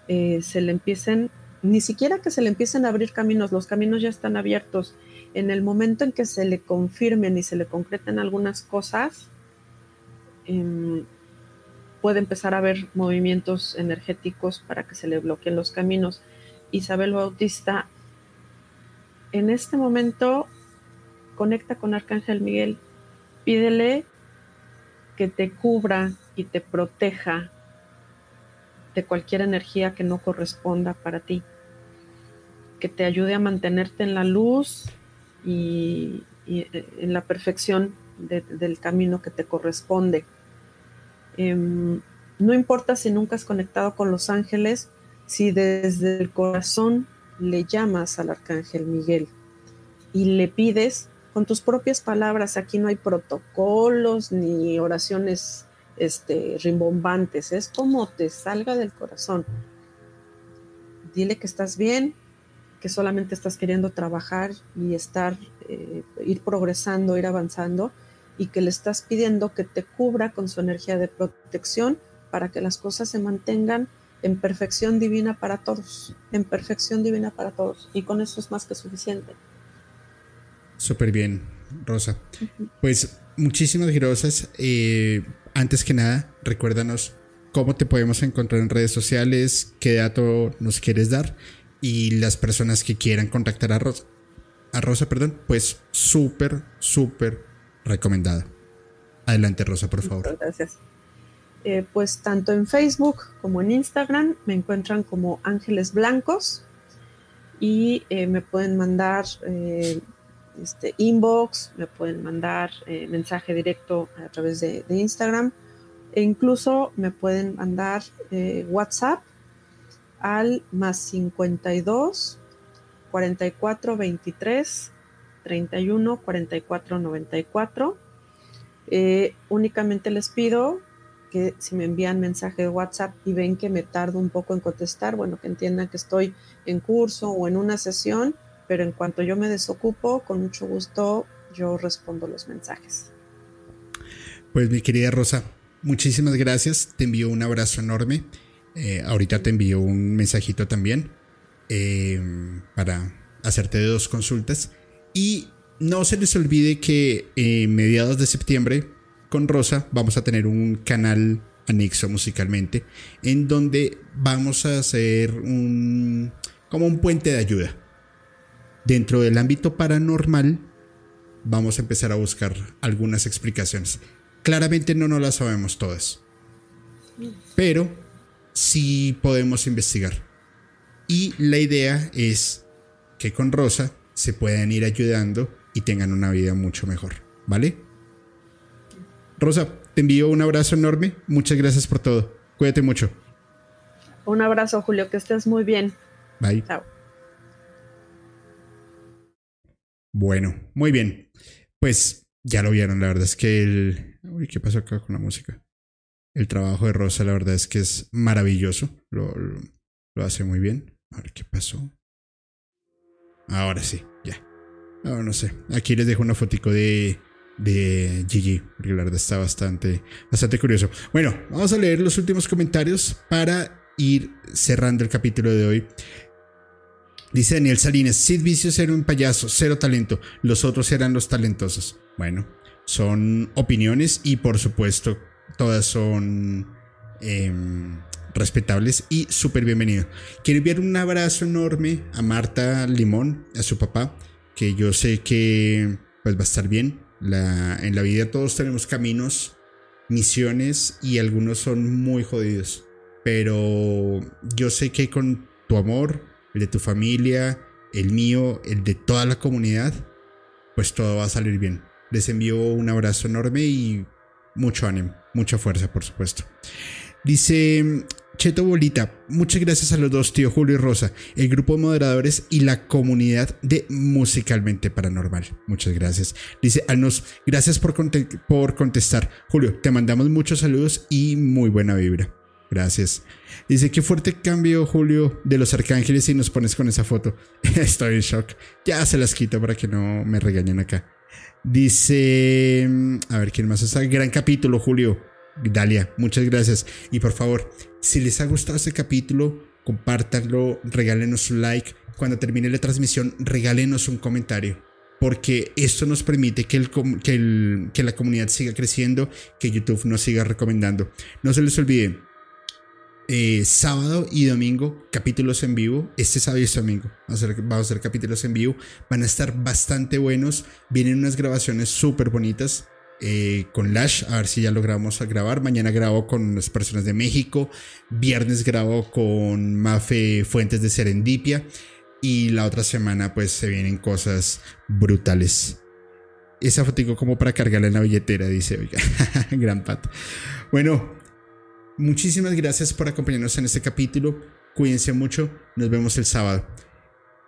eh, se le empiecen, ni siquiera que se le empiecen a abrir caminos, los caminos ya están abiertos. En el momento en que se le confirmen y se le concreten algunas cosas, em, puede empezar a haber movimientos energéticos para que se le bloqueen los caminos. Isabel Bautista, en este momento, conecta con Arcángel Miguel, pídele que te cubra y te proteja de cualquier energía que no corresponda para ti, que te ayude a mantenerte en la luz y, eh, en la perfección del camino que te corresponde. Em, no importa si nunca has conectado con los ángeles, si desde el corazón le llamas al arcángel Miguel y le pides con tus propias palabras, aquí no hay protocolos ni oraciones este, rimbombantes, es como te salga del corazón. Dile que estás bien, que solamente estás queriendo trabajar y estar, eh, ir progresando, ir avanzando, y que le estás pidiendo que te cubra con su energía de protección para que las cosas se mantengan en perfección divina para todos, en perfección divina para todos. Y con eso es más que suficiente.
Súper bien, Rosa. Pues muchísimas gracias. Eh, antes que nada, recuérdanos cómo te podemos encontrar en redes sociales, qué dato nos quieres dar y las personas que quieran contactar a Rosa, a Rosa, perdón, pues súper, súper recomendada. Adelante, Rosa, por favor.
gracias. Eh, pues tanto en Facebook como en Instagram me encuentran como Ángeles Blancos y eh, me pueden mandar eh, este, inbox, me pueden mandar mensaje directo a través de, Instagram e incluso me pueden mandar WhatsApp al más 52 44 23 31 44 94. únicamente les pido que si me envían mensaje de WhatsApp y ven que me tardo un poco en contestar, bueno, que entiendan que estoy en curso o en una sesión, pero en cuanto yo me desocupo, con mucho gusto yo respondo los mensajes.
Pues mi querida Rosa, muchísimas gracias, te envío un abrazo enorme. Eh, ahorita te envío un mensajito también eh, para hacerte dos consultas. Y no se les olvide que en mediados de septiembre con Rosa vamos a tener un canal anexo musicalmente en donde vamos a hacer un como un puente de ayuda. Dentro del ámbito paranormal vamos a empezar a buscar algunas explicaciones. Claramente no nos las sabemos todas, pero sí podemos investigar. Y la idea es que con Rosa se puedan ir ayudando y tengan una vida mucho mejor, ¿vale? Rosa, te envío un abrazo enorme. Muchas gracias por todo. Cuídate mucho.
Un abrazo, Julio. Que estés muy bien.
Bye. Chao. Bueno, muy bien. Pues ya lo vieron. La verdad es que el. Uy, ¿qué pasó acá con la música? El trabajo de Rosa, la verdad es que es maravilloso. Lo, lo, hace muy bien. A ver qué pasó. Ahora sí, ya. Ahora no sé. Aquí les dejo una fotico de de Gigi, porque la verdad está bastante, bastante curioso. Bueno, vamos a leer los últimos comentarios para ir cerrando el capítulo de hoy. Dice Daniel Salinas, Sid Vicious era un payaso, cero talento, los otros eran los talentosos. Bueno, son opiniones y por supuesto todas son em, respetables y súper bienvenido. Quiero enviar un abrazo enorme a Marta Limón, a su papá, que yo sé que pues va a estar bien, en la vida todos tenemos caminos, misiones y algunos son muy jodidos. Pero yo sé que con tu amor, el de tu familia, el mío, el de toda la comunidad, pues todo va a salir bien. Les envío un abrazo enorme y mucho ánimo, mucha fuerza, por supuesto. Dice Cheto Bolita, muchas gracias a los dos, tío Julio y Rosa, el grupo de moderadores y la comunidad de Musicalmente Paranormal. Muchas gracias. Dice Alnos, gracias por, por contestar. Julio, te mandamos muchos saludos y muy buena vibra. Gracias. Dice, qué fuerte cambio, Julio, de los arcángeles y nos pones con esa foto. Estoy en shock. Ya se las quito para que no me regañen acá. Dice, a ver, ¿quién más está? Gran capítulo, Julio. Dalia, muchas gracias. Y por favor, si les ha gustado este capítulo, compártanlo, regálenos un like. Cuando termine la transmisión, regálenos un comentario. Porque esto nos permite que, el, que, la comunidad siga creciendo, que YouTube nos siga recomendando. No se les olvide, eh, sábado y domingo capítulos en vivo. Este sábado y este domingo vamos a, hacer, vamos a hacer capítulos en vivo. Van a estar bastante buenos. Vienen unas grabaciones súper bonitas. Eh, con Lash, a ver si ya logramos grabar. Mañana grabo con las personas de México. Viernes grabo con Mafe Fuentes de Serendipia. Y la otra semana, pues se vienen cosas brutales. Esa fotico como para cargarla en la billetera, dice, oiga, gran pat. Bueno, Muchísimas gracias por acompañarnos en este capítulo. Cuídense mucho. Nos vemos el sábado.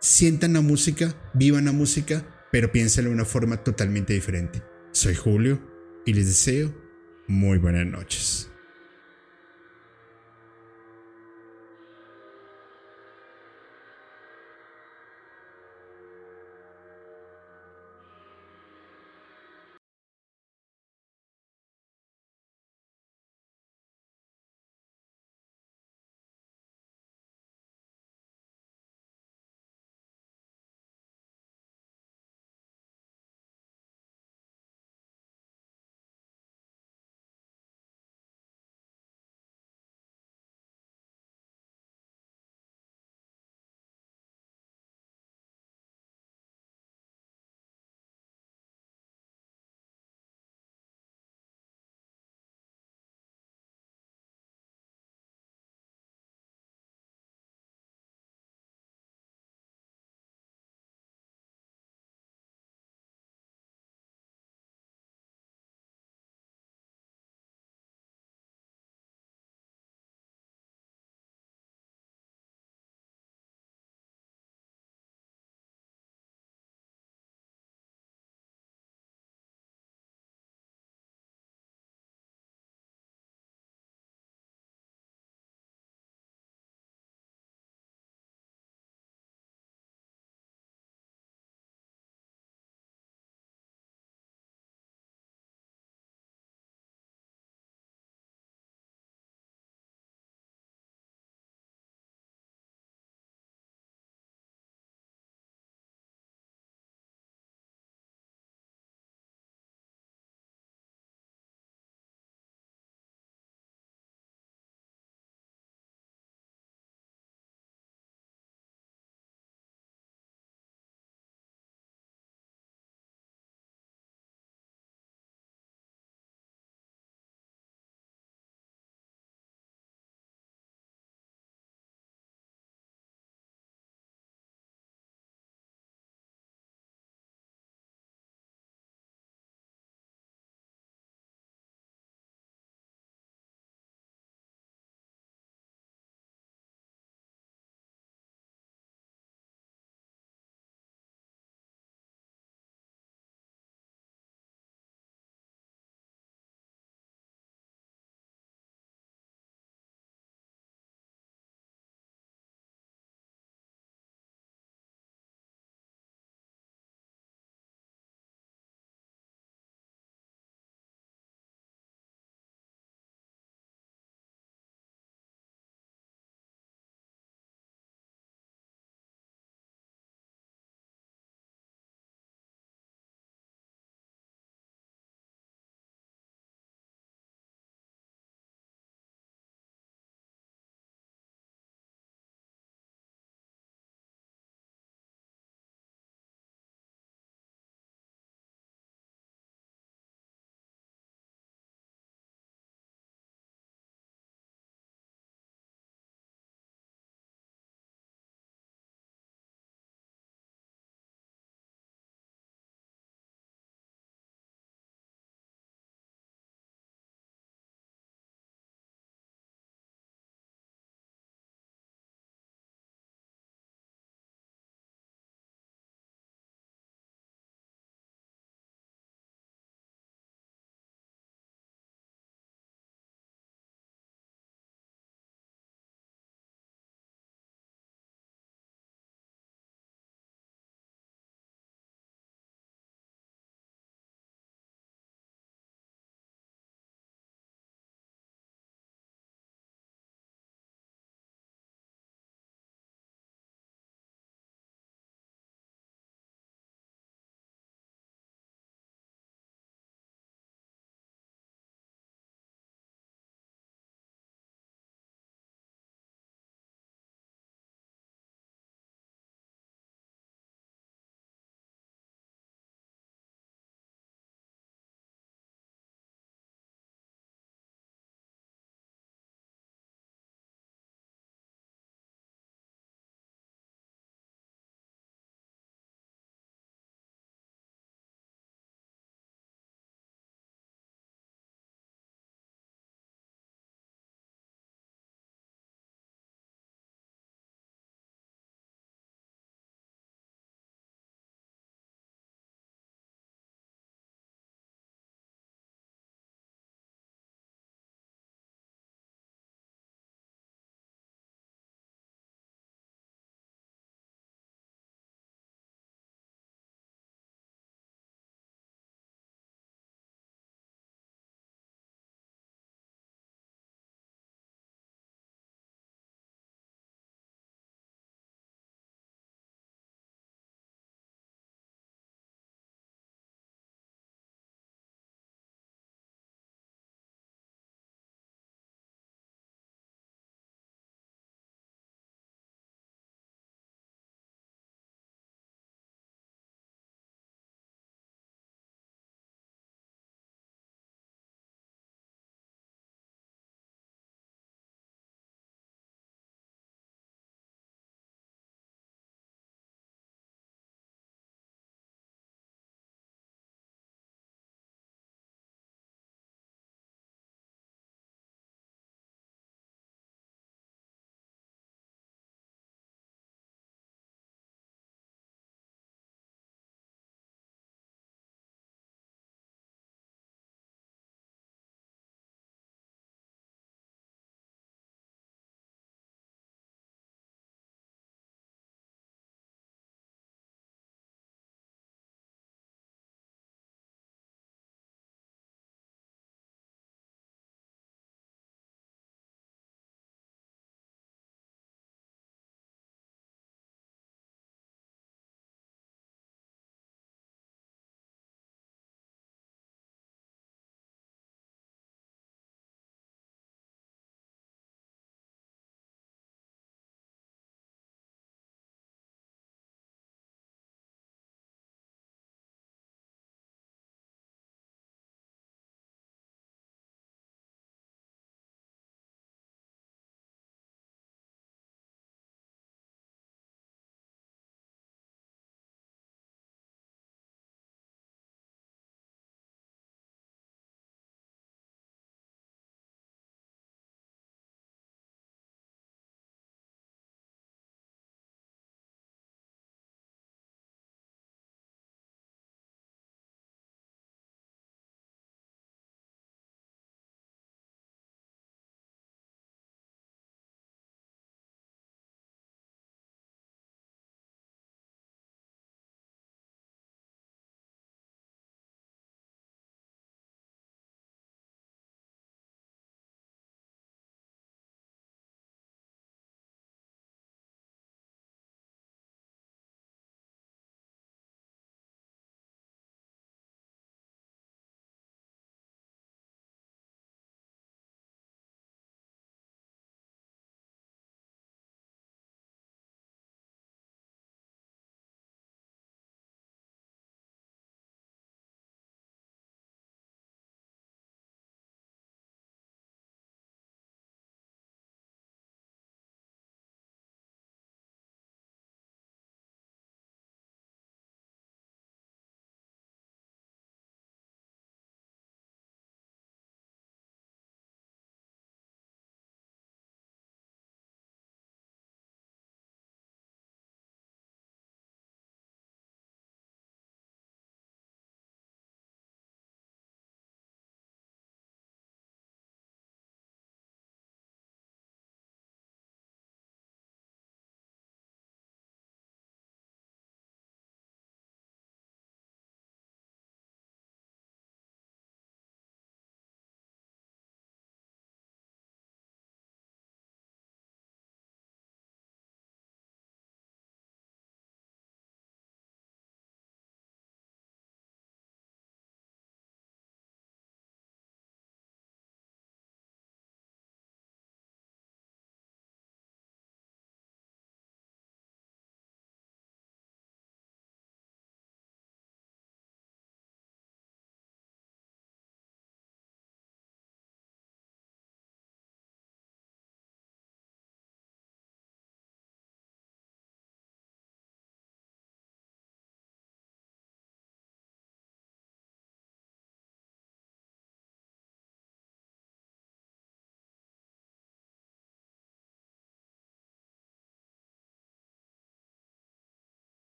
Sientan la música, vivan la música, pero piénsenlo de una forma totalmente diferente. Soy Julio y les deseo muy buenas noches.